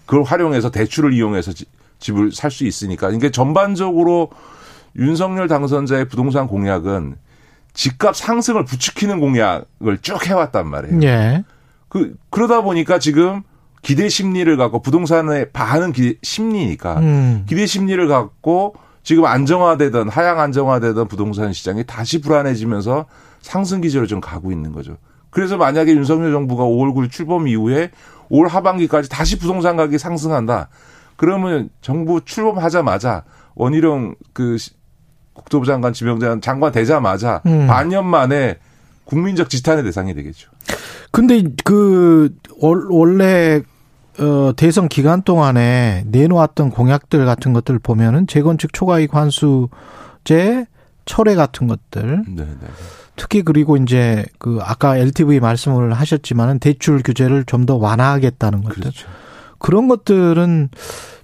그걸 활용해서 대출을 이용해서 지- 집을 살 수 있으니까 이게 전반적으로 윤석열 당선자의 부동산 공약은 집값 상승을 부추기는 공약을 쭉 해왔단 말이에요. 예. 그 그러다 보니까 지금 기대 심리를 갖고 부동산에 반은 기대 심리니까 음. 기대 심리를 갖고 지금 안정화되던 하향 안정화되던 부동산 시장이 다시 불안해지면서 상승 기조로 좀 가고 있는 거죠. 그래서 만약에 윤석열 정부가 5월 9일 출범 이후에 올 하반기까지 다시 부동산 가격이 상승한다. 그러면 정부 출범하자마자 원희룡 그 시- 국토부 장관 지명장 장관 되자마자 음. 반년 만에 국민적 지탄의 대상이 되겠죠. 근데 그 월- 원래 어 대선 기간 동안에 내놓았던 공약들 같은 것들 보면은 재건축 초과이익 환수제 철회 같은 것들 네, 네. 특히 그리고 이제 그 아까 LTV 말씀을 하셨지만은 대출 규제를 좀 더 완화하겠다는 것들 그렇죠. 그런 것들은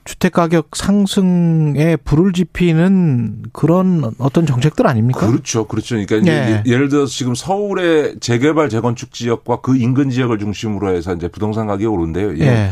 주택 가격 상승에 불을 지피는 그런 어떤 정책들 아닙니까? 그렇죠. 그렇죠. 그러니까 이제 예. 예를 들어서 지금 서울의 재개발 재건축 지역과 그 인근 지역을 중심으로 해서 이제 부동산 가격이 오른대요. 예. 예.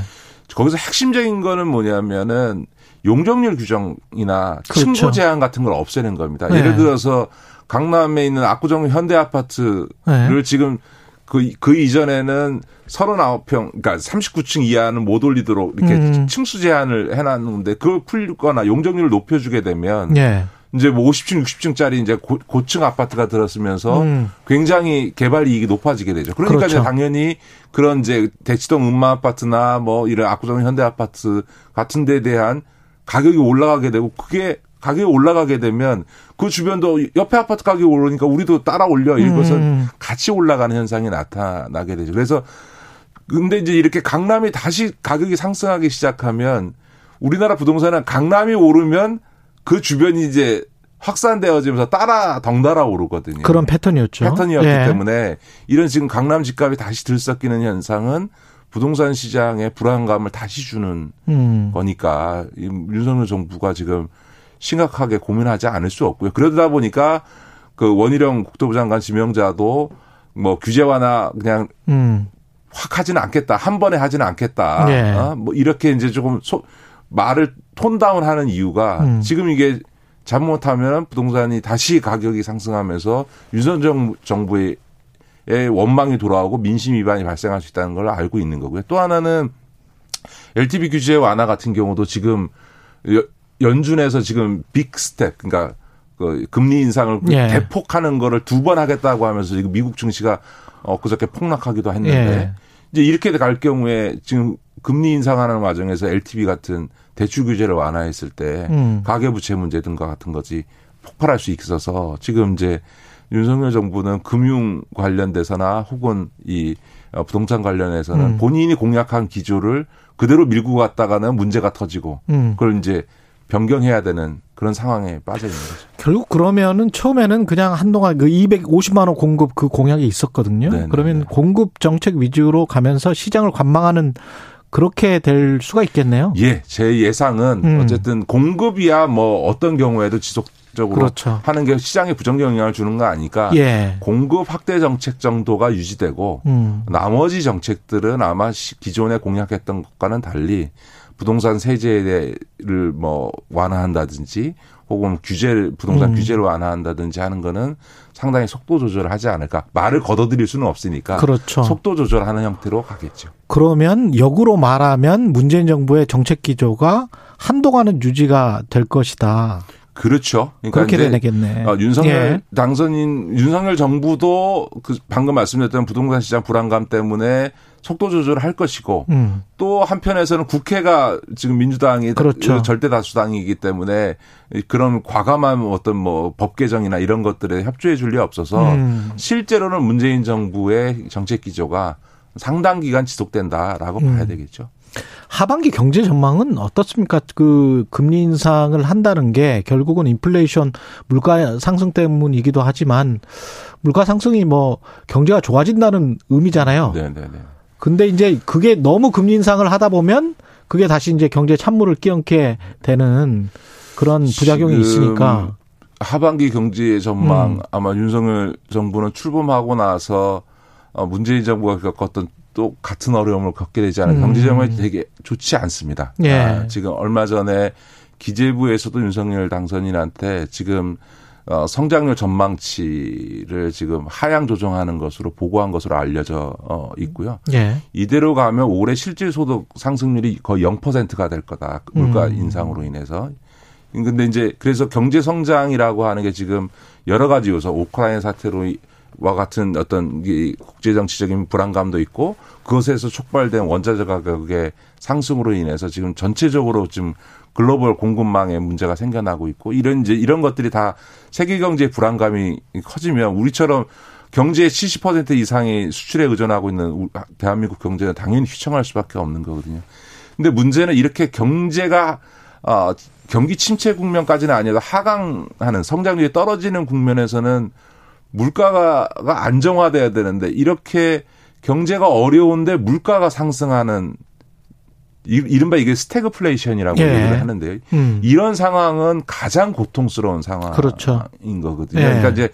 거기서 핵심적인 거는 뭐냐면은 용적률 규정이나 그렇죠. 층고 제한 같은 걸 없애는 겁니다. 네. 예를 들어서 강남에 있는 압구정 현대 아파트를 네. 지금 그, 그 이전에는 39평, 그러니까 39층 이하는 못 올리도록 이렇게 음. 층수 제한을 해놨는데 그걸 풀거나 용적률을 높여주게 되면 예. 이제 뭐 50층, 60층짜리 이제 고, 고층 아파트가 들었으면서 음. 굉장히 개발 이익이 높아지게 되죠. 그러니까 그렇죠. 이제 당연히 그런 이제 대치동 음마 아파트나 뭐 이런 압구정 현대 아파트 같은 데에 대한 가격이 올라가게 되고 그게 가격이 올라가게 되면 그 주변도 옆에 아파트 가격이 오르니까 우리도 따라 올려 이것은 음. 같이 올라가는 현상이 나타나게 되죠. 그래서 근데 이제 이렇게 강남이 다시 가격이 상승하기 시작하면 우리나라 부동산은 강남이 오르면 그 주변이 이제 확산되어지면서 따라 덩달아 오르거든요. 그런 패턴이었죠. 패턴이었기 예. 때문에 이런 지금 강남 집값이 다시 들썩이는 현상은 부동산 시장에 불안감을 다시 주는 음. 거니까 이 윤석열 정부가 지금 심각하게 고민하지 않을 수 없고요. 그러다 보니까 그 원희룡 국토부 장관 지명자도 뭐 규제 완화 그냥 음. 확 하지는 않겠다. 한 번에 하지는 않겠다. 예. 어? 뭐 이렇게 이제 조금 소, 말을 톤다운 하는 이유가 음. 지금 이게 잘못하면 부동산이 다시 가격이 상승하면서 윤석열 정부의 원망이 돌아오고 민심 위반이 발생할 수 있다는 걸 알고 있는 거고요. 또 하나는 LTV 규제 완화 같은 경우도 지금 여- 연준에서 지금 big step 그러니까 그 금리 인상을 예. 대폭 하는 거를 두 번 하겠다고 하면서 지금 미국 증시가 엊그저께 폭락하기도 했는데 예. 이제 이렇게 갈 경우에 지금 금리 인상하는 과정에서 LTV 같은 대출 규제를 완화했을 때 음. 가계 부채 문제 등과 같은 것이 폭발할 수 있어서 지금 이제 윤석열 정부는 금융 관련돼서나 혹은 이 어, 부동산 관련해서는 음. 본인이 공약한 기조를 그대로 밀고 갔다가는 문제가 터지고 음. 그걸 이제 변경해야 되는 그런 상황에 빠져 있는 거죠. 결국 그러면은 처음에는 그냥 한동안 그 250만 원 공급 그 공약이 있었거든요. 네네. 그러면 공급 정책 위주로 가면서 시장을 관망하는 그렇게 될 수가 있겠네요. 예, 제 예상은 음. 어쨌든 공급이야 뭐 어떤 경우에도 지속 적으로 그렇죠. 하는 게 시장에 부정적 영향을 주는 거 아니까 예. 공급 확대 정책 정도가 유지되고 음. 나머지 정책들은 아마 시- 기존에 공약했던 것과는 달리 부동산 세제를 뭐 완화한다든지 혹은 규제를 부동산 음. 규제를 완화한다든지 하는 거는 상당히 속도 조절을 하지 않을까. 말을 걷어들일 수는 없으니까 그렇죠. 속도 조절하는 형태로 가겠죠. 그러면 역으로 말하면 문재인 정부의 정책 기조가 한동안은 유지가 될 것이다. 그렇죠. 그러니까 그렇게 되겠네. 어, 윤석열 예. 당선인 윤석열 정부도 그 방금 말씀드렸던 부동산 시장 불안감 때문에 속도 조절을 할 것이고 음. 또 한편에서는 국회가 지금 민주당이 그렇죠. 절대 다수당이기 때문에 그런 과감한 어떤 뭐 법 개정이나 이런 것들에 협조해 줄 리 없어서 음. 실제로는 문재인 정부의 정책 기조가 상당 기간 지속된다라고 음. 봐야 되겠죠. 하반기 경제 전망은 어떻습니까? 그 금리 인상을 한다는 게 결국은 인플레이션 물가 상승 때문이기도 하지만 물가 상승이 뭐 경제가 좋아진다는 의미잖아요. 네, 네, 네. 근데 이제 그게 너무 금리 인상을 하다 보면 그게 다시 이제 경제 찬물을 끼얹게 되는 그런 부작용이 있으니까. 하반기 경제 전망 음. 아마 윤석열 정부는 출범하고 나서 어, 문재인 정부가 겪었던 또 같은 어려움을 겪게 되지 않은 음. 경제 전망이 되게 좋지 않습니다. 예. 아, 지금 얼마 전에 기재부에서도 윤석열 당선인한테 지금 어, 성장률 전망치를 지금 하향 조정하는 것으로 보고한 것으로 알려져 어, 있고요. 예. 이대로 가면 올해 실질 소득 상승률이 거의 0%가 될 거다. 물가 음. 인상으로 인해서. 근데 이제 그래서 경제 성장이라고 하는 게 지금 여러 가지 요소, 우크라이나 사태로 이- 와 같은 어떤 이 국제 정치적인 불안감도 있고 그것에서 촉발된 원자재 가격의 상승으로 인해서 지금 전체적으로 지금 글로벌 공급망에 문제가 생겨나고 있고 이런 이제 이런 것들이 다 세계 경제 불안감이 커지면 우리처럼 경제의 70% 이상이 수출에 의존하고 있는 우- 대한민국 경제는 당연히 휘청할 수밖에 없는 거거든요. 근데 문제는 이렇게 경제가 어, 경기 침체 국면까지는 아니어도 하강하는 성장률이 떨어지는 국면에서는 물가가 가 안정화돼야 되는데 이렇게 경제가 어려운데 물가가 상승하는 이- 이른바 이게 스태그플레이션이라고 예. 얘기를 하는데요. 음. 이런 상황은 가장 고통스러운 상황인 그렇죠. 거거든요. 예. 그러니까 이제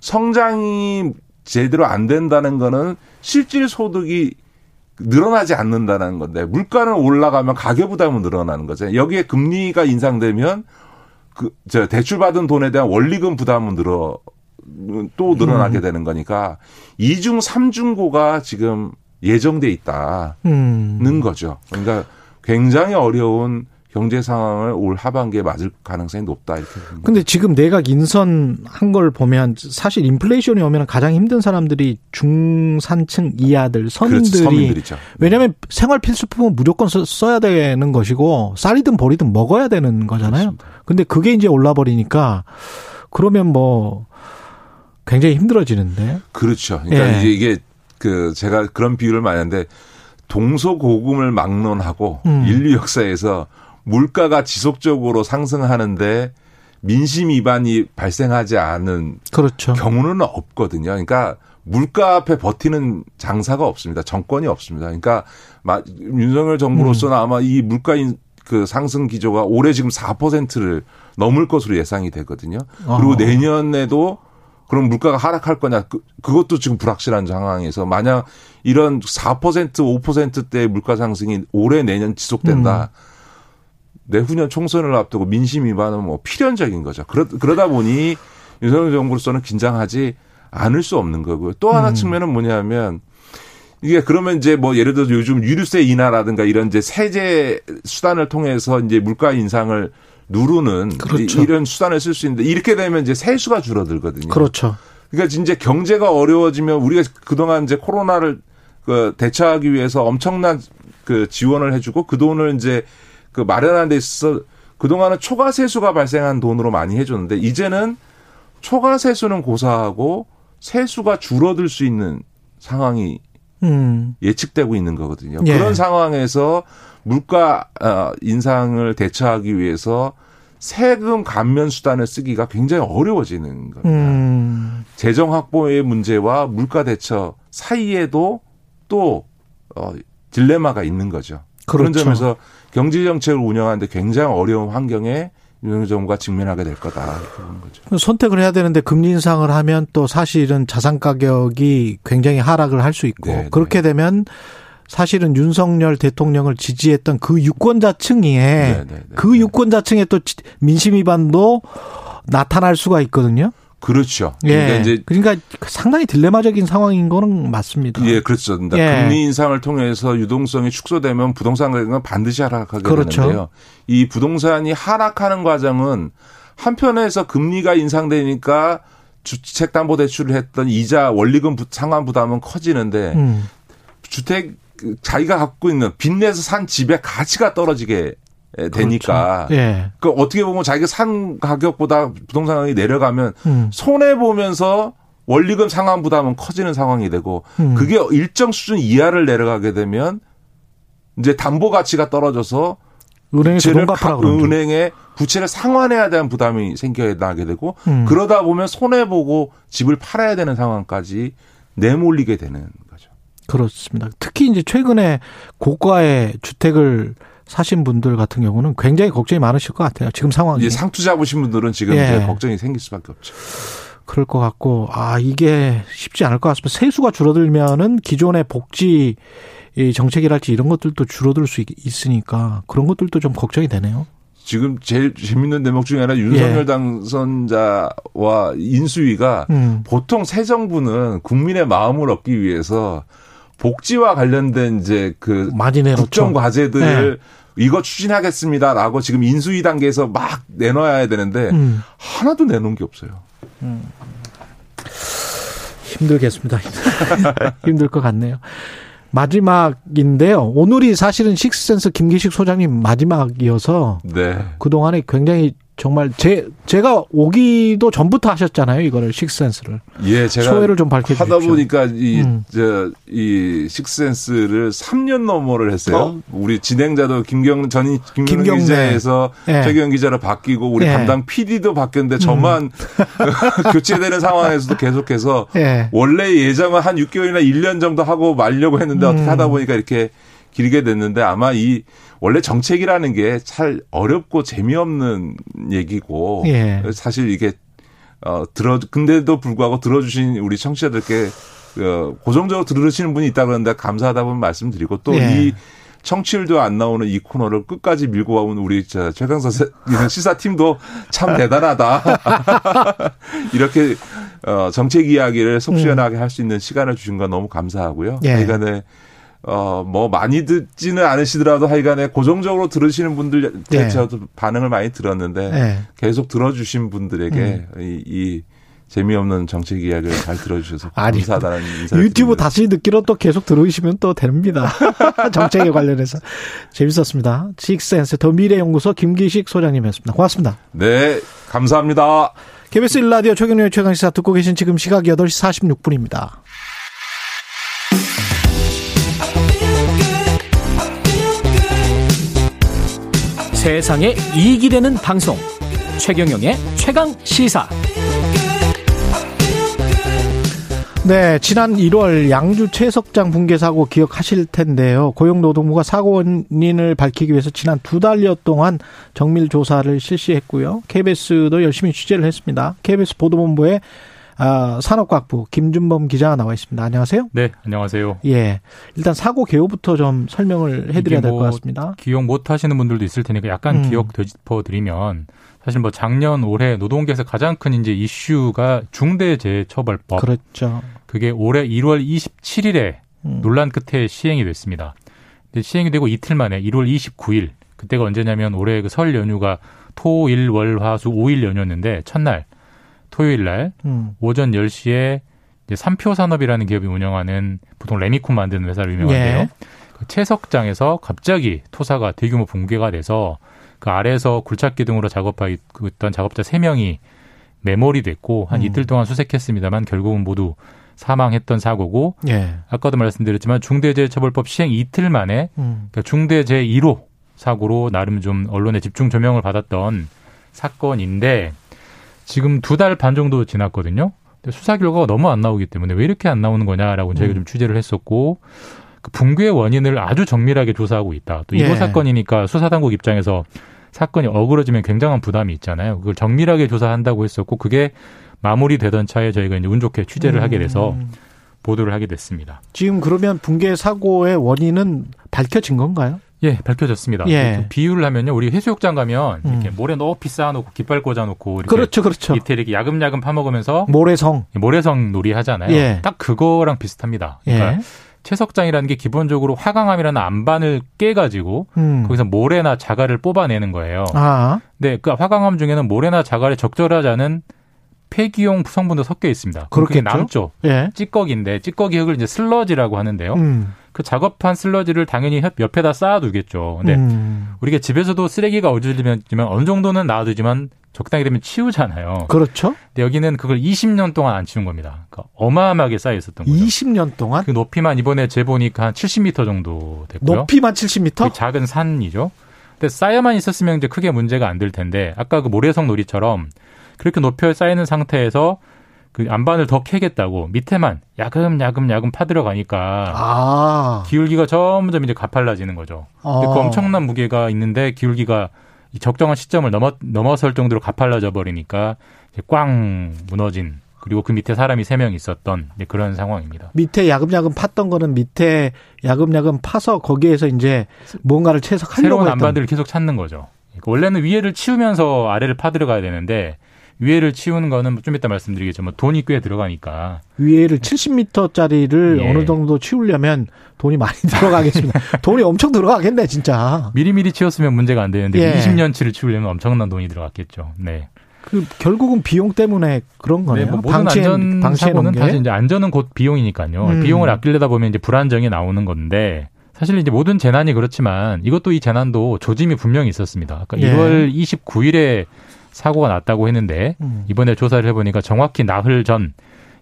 성장이 제대로 안 된다는 거는 실질 소득이 늘어나지 않는다는 건데 물가는 올라가면 가계 부담은 늘어나는 거죠. 여기에 금리가 인상되면 그 저 대출 받은 돈에 대한 원리금 부담은 늘어 또 늘어나게 음. 되는 거니까 이중 삼중고가 지금 예정돼 있다는 음. 거죠. 그러니까 굉장히 어려운 경제 상황을 올 하반기에 맞을 가능성이 높다 이렇게. 근데 지금 내각 인선 한 걸 보면 사실 인플레이션이 오면 가장 힘든 사람들이 중산층 이하들 서민들이 그렇죠. 서민들이죠. 왜냐하면 생활 필수품은 무조건 써- 써야 되는 것이고 쌀이든 보리든 먹어야 되는 거잖아요. 근데 그게 이제 올라 버리니까 그러면 뭐 굉장히 힘들어지는데. 그렇죠. 그러니까 예. 이제 이게 그 제가 그런 비유를 많이 하는데 동서고금을 막론하고 음. 인류 역사에서 물가가 지속적으로 상승하는데 민심 위반이 발생하지 않은 그렇죠. 경우는 없거든요. 그러니까 물가 앞에 버티는 장사가 없습니다. 정권이 없습니다. 그러니까 마- 윤석열 정부로서는 아마 이 물가 인, 그 상승 기조가 올해 지금 4%를 넘을 것으로 예상이 되거든요. 그리고 어. 내년에도 그럼 물가가 하락할 거냐? 그, 그것도 지금 불확실한 상황에서 만약 이런 4% 5%대의 물가 상승이 올해 내년 지속된다. 내후년 총선을 앞두고 민심 위반은 뭐 필연적인 거죠. 그러, 그러다 보니 윤석열 정부로서는 긴장하지 않을 수 없는 거고요. 또 하나 음. 측면은 뭐냐면 이게 그러면 이제 뭐 예를 들어서 요즘 유류세 인하라든가 이런 이제 세제 수단을 통해서 이제 물가 인상을 누르는 그렇죠. 이- 이런 수단을 쓸 수 있는데 이렇게 되면 이제 세수가 줄어들거든요. 그렇죠. 그러니까 진짜 경제가 어려워지면 우리가 그동안 이제 코로나를 그 대처하기 위해서 엄청난 그 지원을 해주고 그 돈을 이제 그 마련한 데 있어서 그동안은 초과 세수가 발생한 돈으로 많이 해줬는데 이제는 초과 세수는 고사하고 세수가 줄어들 수 있는 상황이 음. 예측되고 있는 거거든요. 예. 그런 상황에서 물가 어, 인상을 대처하기 위해서 세금 감면 수단을 쓰기가 굉장히 어려워지는 겁니다. 음. 재정 확보의 문제와 물가 대처 사이에도 또 어, 딜레마가 있는 거죠. 그런 그렇죠. 점에서 경제 정책을 운영하는데 굉장히 어려운 환경에 윤석열 정부가 직면하게 될 거다 이렇게 보는 거죠. 선택을 해야 되는데 금리 인상을 하면 또 사실은 자산 가격이 굉장히 하락을 할 수 있고 네, 그렇게 되면 사실은 윤석열 대통령을 지지했던 그 유권자층에 네, 네, 네. 그 유권자층에 또 지- 민심 위반도 나타날 수가 있거든요. 그렇죠. 예. 그러니까 이제 그러니까 상당히 딜레마적인 상황인 거는 맞습니다. 예, 그렇죠. 그러니까 예. 금리 인상을 통해서 유동성이 축소되면 부동산 가격은 반드시 하락하게 그렇죠. 되는데요. 이 부동산이 하락하는 과정은 한편에서 금리가 인상되니까 주택담보대출을 했던 이자 원리금 부- 상환 부담은 커지는데 음. 주택 그 자기가 갖고 있는 빚내서 산 집의 가치가 떨어지게 되니까 그렇죠. 예. 그 어떻게 보면 자기가 산 가격보다 부동산 가격이 내려가면 음. 손해 보면서 원리금 상환 부담은 커지는 상황이 되고 음. 그게 일정 수준 이하를 내려가게 되면 이제 담보 가치가 떨어져서 돈 가- 그러죠. 은행에 부채를 상환해야 되는 부담이 생겨나게 되고 음. 그러다 보면 손해 보고 집을 팔아야 되는 상황까지 내몰리게 되는. 그렇습니다. 특히 이제 최근에 고가의 주택을 사신 분들 같은 경우는 굉장히 걱정이 많으실 것 같아요. 지금 상황이. 이제 상투 잡으신 분들은 지금 예. 이제 걱정이 생길 수밖에 없죠. 그럴 것 같고 아 이게 쉽지 않을 것 같습니다. 세수가 줄어들면은 기존의 복지 이 정책이랄지 이런 것들도 줄어들 수 있- 있으니까 그런 것들도 좀 걱정이 되네요. 지금 제일 재밌는 대목 중에 하나 윤석열 예. 당선자와 인수위가 음. 보통 새 정부는 국민의 마음을 얻기 위해서 복지와 관련된 이제 그 많이 내놓죠. 국정 과제들을 네. 이거 추진하겠습니다.라고 지금 인수위 단계에서 막 내놔야 되는데 음. 하나도 내놓은 게 없어요. 힘들겠습니다. 힘들 것 같네요. 마지막인데요. 오늘이 사실은 식스센스 김기식 소장님 마지막이어서 네. 그동안에 굉장히 정말 제 제가 오기도 전부터 하셨잖아요. 이거를 식스센스를. 예, 제가 소회를 좀 밝혀주십시오. 하다 보니까 이, 음. 저, 이 식센스를 3년 넘어를 했어요. 어? 우리 진행자도 김경, 전이 김경. 기자에서 예. 최경 기자로 바뀌고 우리 예. 음. 담당 PD도 바뀌었는데 저만 교체되는 상황에서도 계속해서 예. 원래 예정은 한 6개월이나 1년 정도 하고 말려고 했는데 어떻게 음. 하다 보니까 이렇게 길게 됐는데 아마 이 원래 정책이라는 게 잘 어렵고 재미없는 얘기고 예. 사실 이게 어 들어 근데도 불구하고 들어주신 우리 청취자들께 어, 고정적으로 들으시는 분이 있다 그러는데 감사하다는 말씀드리고 또이 예. 청취율도 안 나오는 이 코너를 끝까지 밀고 와온 우리 저 최강사 시사팀도 참 대단하다. 이렇게 어 정책 이야기를 속 시원하게 할수 있는 시간을 주신 건 너무 감사하고요. 예. 하여간에 어, 뭐, 많이 듣지는 않으시더라도 하여간에 고정적으로 들으시는 분들, 네. 저도 반응을 많이 들었는데, 네. 계속 들어주신 분들에게 이, 이 재미없는 정책 이야기를 잘 들어주셔서 아니, 감사하다는 인사를 유튜브 드립니다. 다시 듣기로 또 계속 들으시면 또 됩니다. 정책에 관련해서 재밌었습니다. 식센스 더 미래연구소 김기식 소장님이었습니다. 고맙습니다. 네, 감사합니다. KBS 1라디오 최경련의 최강시사 듣고 계신 지금 시각 8시 46분입니다. 세상에 이익이 되는 방송 최경영의 최강 시사 네, 지난 1월 양주 채석장 붕괴 사고 기억하실 텐데요. 고용노동부가 사고 원인을 밝히기 위해서 지난 두 달여 동안 정밀 조사를 실시했고요. KBS도 열심히 취재를 했습니다. KBS 보도본부의 아, 산업과학부 김준범 기자가 나와 있습니다. 안녕하세요. 네, 안녕하세요. 예. 일단 사고 개요부터 좀 설명을 해드려야 이게 될것뭐 같습니다. 기억 못 하시는 분들도 있을 테니까 약간 음. 기억 되짚어 드리면 사실 뭐 작년 올해 노동계에서 가장 큰 이제 이슈가 중대재해처벌법. 그렇죠. 그게 올해 1월 27일에 음. 논란 끝에 시행이 됐습니다. 근데 시행이 되고 이틀 만에 1월 29일 그때가 언제냐면 올해 그 설 연휴가 토, 일, 월, 화, 수 5일 연휴였는데 첫날 토요일 날 음. 오전 10시에 이제 삼표 산업이라는 기업이 운영하는 보통 레미콘 만드는 회사로 유명한데요. 예. 그 채석장에서 갑자기 토사가 대규모 붕괴가 돼서 그 아래에서 굴착기 등으로 작업하고 있던 작업자 3명이 매몰이 됐고 한 음. 이틀 동안 수색했습니다만 결국은 모두 사망했던 사고고 예. 아까도 말씀드렸지만 중대재해처벌법 시행 이틀 만에 음. 그러니까 중대재해 1호 사고로 나름 좀 언론의 집중 조명을 받았던 사건인데 지금 두 달 반 정도 지났거든요. 근데 수사 결과가 너무 안 나오기 때문에 왜 이렇게 안 나오는 거냐라고 저희가 음. 좀 취재를 했었고 그 붕괴 원인을 아주 정밀하게 조사하고 있다. 또 1호 예. 사건이니까 수사 당국 입장에서 사건이 어그러지면 굉장한 부담이 있잖아요. 그걸 정밀하게 조사한다고 했었고 그게 마무리되던 차에 저희가 이제 운 좋게 취재를 하게 돼서 음. 보도를 하게 됐습니다. 지금 그러면 붕괴 사고의 원인은 밝혀진 건가요? 예, 밝혀졌습니다. 예. 그 비유를 하면요, 우리 해수욕장 가면 음. 이렇게 모래 높이 쌓아놓고 깃발 꽂아놓고 이렇게 그렇죠, 그렇죠. 밑에 이렇게 야금야금 파먹으면서 모래성. 모래성 놀이 하잖아요. 예. 딱 그거랑 비슷합니다. 그러니까 예. 채석장이라는 게 기본적으로 화강암이라는 암반을 깨가지고 음. 거기서 모래나 자갈을 뽑아내는 거예요. 아. 근데 그 화강암 중에는 모래나 자갈에 적절하지 않은 폐기용 성분도 섞여 있습니다. 그렇겠죠. 남죠. 예. 찌꺼기인데 찌꺼기 흙을 이제 슬러지라고 하는데요. 음. 그 작업한 슬러지를 당연히 옆- 옆에다 쌓아두겠죠. 근데 음. 우리가 집에서도 쓰레기가 어질리면 어느 정도는 놔두지만 적당히 되면 치우잖아요. 그렇죠. 근데 여기는 그걸 20년 동안 안 치운 겁니다. 그러니까 어마어마하게 쌓여 있었던 거죠. 20년 동안 그 높이만 이번에 재보니까 한 70m 정도 됐고요. 높이만 70m? 되게 작은 산이죠. 근데 쌓여만 있었으면 이제 크게 문제가 안 될 텐데 아까 그 모래성 놀이처럼 그렇게 높여 쌓이는 상태에서 그 안반을 더 캐겠다고 밑에만 야금 야금 야금 파들어가니까 아. 기울기가 점점 이제 가팔라지는 거죠. 어. 그 엄청난 무게가 있는데 기울기가 이 적정한 시점을 넘어 넘어설 정도로 가팔라져 버리니까 꽝 무너진 그리고 그 밑에 사람이 세 명 있었던 그런 상황입니다. 밑에 야금야금 팠던 거는 밑에 야금야금 파서 거기에서 이제 뭔가를 채석하려고 새로운 안반들을 계속 찾는 거죠. 그러니까 원래는 위에를 치우면서 아래를 파들어가야 되는데 위에를 치우는 거는 좀 이따 말씀드리겠지만 돈이 꽤 들어가니까 위에를 70m짜리를 예. 어느 정도 치우려면 돈이 많이 들어가겠습니다. 돈이 엄청 들어가겠네, 진짜. 미리미리 치웠으면 문제가 안 되는데 예. 20년치를 치우려면 엄청난 돈이 들어갔겠죠. 네. 그 결국은 비용 때문에 그런 거네요. 네, 뭐 모든 방치해, 안전 방치해 사고는. 사실 이제 안전은 곧 비용이니까요. 음. 비용을 아끼려다 보면 이제 불안정이 나오는 건데 사실 이제 모든 재난이 그렇지만 이것도 이 재난도 조짐이 분명히 있었습니다. 아까 예. 1월 29일에 사고가 났다고 했는데 음. 이번에 조사를 해보니까 정확히 나흘 전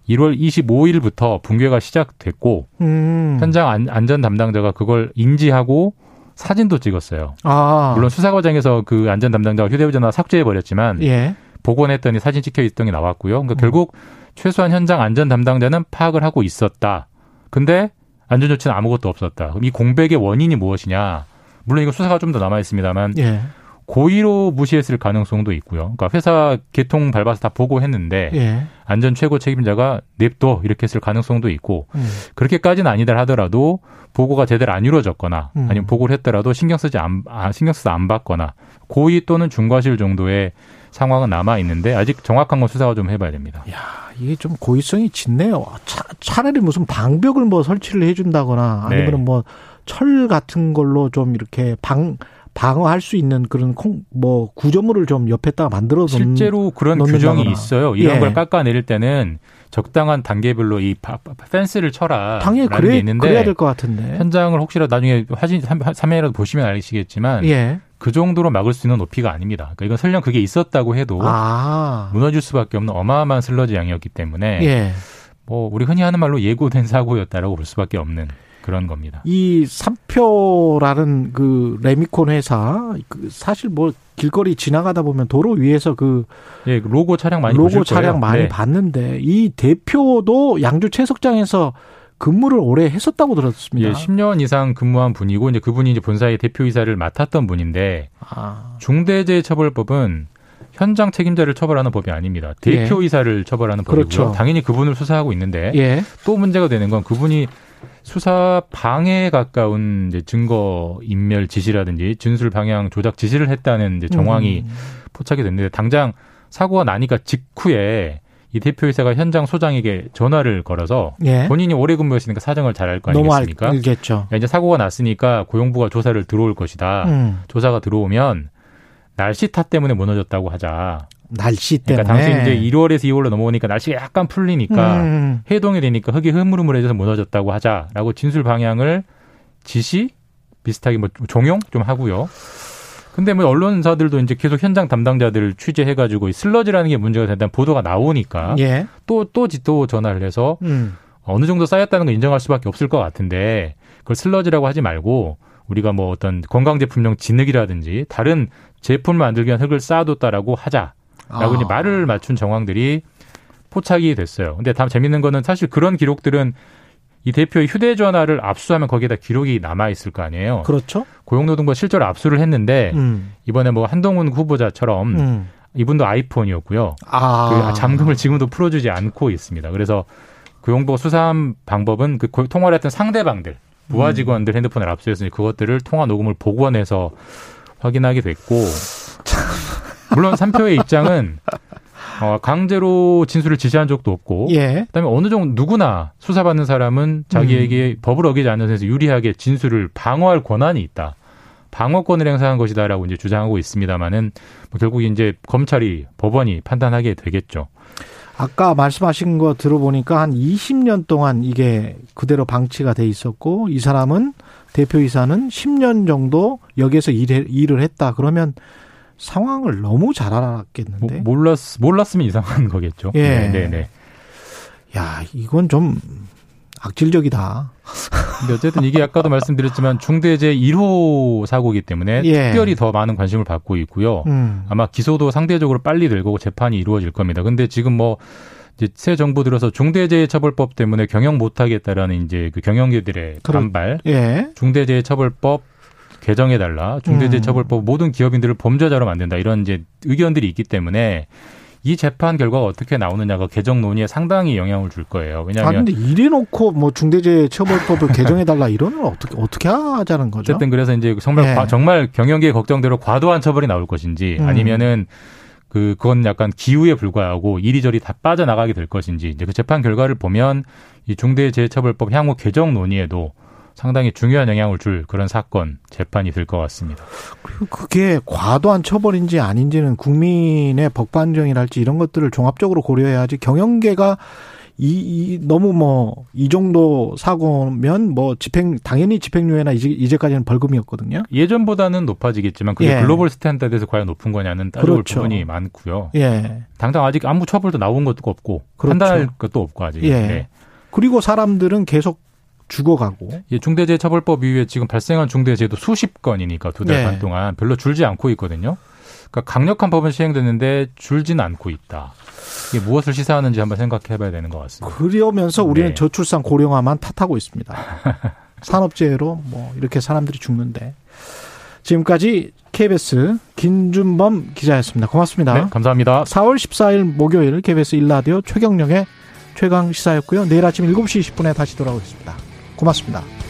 1월 25일부터 붕괴가 시작됐고 음. 현장 안, 안전 담당자가 그걸 인지하고 사진도 찍었어요. 아. 물론 수사 과정에서 그 안전 담당자가 휴대전화 삭제해 버렸지만 예. 복원했더니 사진 찍혀 있던 게 나왔고요. 그러니까 결국 최소한 현장 안전 담당자는 파악을 하고 있었다. 근데 안전 조치는 아무것도 없었다. 그럼 이 공백의 원인이 무엇이냐? 물론 이거 수사가 좀 더 남아 있습니다만 예. 고의로 무시했을 가능성도 있고요. 그러니까 회사 개통 밟아서 다 보고했는데 예. 안전 최고 책임자가 냅둬 이렇게 했을 가능성도 있고 음. 그렇게까지는 아니다 하더라도 보고가 제대로 안 이루어졌거나 음. 아니면 보고를 했더라도 신경 쓰지 안 아, 신경 써서 안 받거나 고의 또는 중과실 정도의 상황은 남아 있는데 아직 정확한 건 수사가 좀 해봐야 됩니다. 이게 좀 고의성이 짙네요. 차, 차라리 무슨 방벽을 뭐 설치를 해준다거나 네. 아니면 뭐철 같은 걸로 좀 이렇게 방 방어할 수 있는 그런 콩, 뭐 구조물을 좀 옆에다가 만들어 놓는 실제로 그런. 규정이 있어요. 이런 예. 걸 깎아내릴 때는 적당한 단계별로 이 펜스를 쳐라. 당연히 그래 있는데 그래야 될 것 같은데. 현장을 혹시라도 나중에 화진 화면이라도 보시면 아시겠지만 예. 그 정도로 막을 수 있는 높이가 아닙니다. 그러니까 이건 설령 그게 있었다고 해도 아. 무너질 수밖에 없는 어마어마한 슬러지 양이었기 때문에 예. 뭐 우리 흔히 하는 말로 예고된 사고였다라고 볼 수밖에 없는 그런 겁니다. 이 삼표라는 그 레미콘 회사 그 사실 뭐 길거리 지나가다 보면 도로 위에서 그 예, 그 로고 차량 많이 로고 차량 거예요. 많이 네. 봤는데 이 대표도 양주 채석장에서 근무를 오래 했었다고 들었습니다. 예, 10년 이상 근무한 분이고 이제 그분이 이제 본사의 대표이사를 맡았던 분인데 아. 중대재해처벌법은 현장 책임자를 처벌하는 법이 아닙니다. 대표이사를 처벌하는 법이고요. 그렇죠. 당연히 그분을 수사하고 있는데 예. 또 문제가 되는 건 그분이 수사 방해에 가까운 이제 증거 인멸 지시라든지 진술 방향 조작 지시를 했다는 이제 정황이 음. 포착이 됐는데 당장 사고가 나니까 직후에 이 대표이사가 현장 소장에게 전화를 걸어서 예. 본인이 오래 근무했으니까 사정을 잘 알거 너무 아니겠습니까? 알겠죠. 야, 이제 사고가 났으니까 고용부가 조사를 들어올 것이다. 음. 조사가 들어오면 날씨 탓 때문에 무너졌다고 하자. 날씨 때문에. 그러니까 당시 이제 1월에서 2월로 넘어오니까 날씨가 약간 풀리니까 음. 해동이 되니까 흙이 흐물흐물해져서 무너졌다고 하자라고 진술 방향을 지시 비슷하게 뭐 종용 좀 하고요. 근데 뭐 언론사들도 이제 계속 현장 담당자들을 취재해가지고 이 슬러지라는 게 문제가 된다는 보도가 나오니까 예. 또또 또 전화를 해서 음. 어느 정도 쌓였다는 걸 인정할 수밖에 없을 것 같은데 그걸 슬러지라고 하지 말고 우리가 뭐 어떤 건강 제품용 진흙이라든지 다른 제품을 만들기 위한 흙을 쌓아뒀다라고 하자 라고 아. 이제 말을 맞춘 정황들이 포착이 됐어요. 근데 다음 재밌는 거는 사실 그런 기록들은 이 대표의 휴대전화를 압수하면 거기에다 기록이 남아 있을 거 아니에요. 그렇죠. 고용노동부가 실제로 압수를 했는데 음. 이번에 뭐 한동훈 후보자처럼 음. 이분도 아이폰이었고요. 아. 그 잠금을 지금도 풀어주지 않고 있습니다. 그래서 고용부가 수사한 방법은 그 고- 통화를 했던 상대방들, 부하 음. 직원들 핸드폰을 압수해서 그것들을 통화 녹음을 복원해서 확인하게 됐고, 물론 삼표의 입장은 어, 강제로 진술을 지시한 적도 없고, 예. 그다음에 어느 정도 누구나 수사받는 사람은 자기에게 법을 어기지 않는 선에서 유리하게 진술을 방어할 권한이 있다. 방어권을 행사한 것이다라고 이제 주장하고 있습니다만은 뭐 결국 이제 검찰이 법원이 판단하게 되겠죠. 아까 말씀하신 거 들어보니까 한 20년 동안 이게 그대로 방치가 돼 있었고 이 사람은 대표이사는 10년 정도 여기에서 일해, 일을 했다. 그러면 상황을 너무 잘 뭐, 알았겠는데. 몰랐 몰랐으면 이상한 거겠죠. 예. 네, 네, 네. 야, 이건 좀 악질적이다. 근데 어쨌든 이게 아까도 말씀드렸지만 중대재해 1호 사고이기 때문에 예. 특별히 더 많은 관심을 받고 있고요. 음. 아마 기소도 상대적으로 빨리 될 거고 재판이 이루어질 겁니다. 근데 지금 뭐 이제 새 정부 들어서 중대재해처벌법 때문에 경영 못 하겠다라는 이제 그 경영계들의 그렇- 반발, 예. 중대재해처벌법 개정해 달라. 중대재해처벌법 모든 기업인들을 범죄자로 만든다. 이런 이제 의견들이 있기 때문에 이 재판 결과가 어떻게 나오느냐가 개정 논의에 상당히 영향을 줄 거예요. 아 왜냐하면 근데 이래 놓고 뭐 중대재해처벌법을 개정해 달라 이러면 어떻게 어떻게 하자는 거죠? 어쨌든 그래서 이제 정말 예. 과- 정말 경영계 걱정대로 과도한 처벌이 나올 것인지 음. 아니면은 그 그건 약간 기우에 불과하고 이리저리 다 빠져나가게 될 것인지 이제 그 재판 결과를 보면 이 중대재해처벌법 향후 개정 논의에도 상당히 중요한 영향을 줄 그런 사건 재판이 될 것 같습니다. 그게 과도한 처벌인지 아닌지는 국민의 법관정이랄지 이런 것들을 종합적으로 고려해야지 경영계가 이, 이 너무 뭐 이 정도 사고면 뭐 집행 당연히 집행유예나 이제 이제까지는 벌금이었거든요. 예전보다는 높아지겠지만 그게 예. global standard에서 과연 높은 거냐는 따져볼 그렇죠. 부분이 많고요. 예. 당장 아직 아무 처벌도 나온 것도 없고 그렇죠. 판단할 것도 없고 아직. 예. 네. 그리고 사람들은 계속 죽어가고. 예, 중대재해처벌법 이후에 지금 발생한 중대재해도 수십 건이니까 두달 예. 반 동안 별로 줄지 않고 있거든요. 그러니까 강력한 법은 시행됐는데 줄지는 않고 있다. 이게 무엇을 시사하는지 한번 생각해봐야 되는 것 같습니다. 그러면서 우리는 네. 저출산 고령화만 탓하고 있습니다. 산업재해로 뭐 이렇게 사람들이 죽는데 지금까지 KBS 김준범 기자였습니다. 고맙습니다. 네, 감사합니다. 4월 14일 목요일 KBS 일라디오 최경령의 최강 시사였고요. 내일 아침 7시 20분에 다시 돌아오겠습니다. 고맙습니다.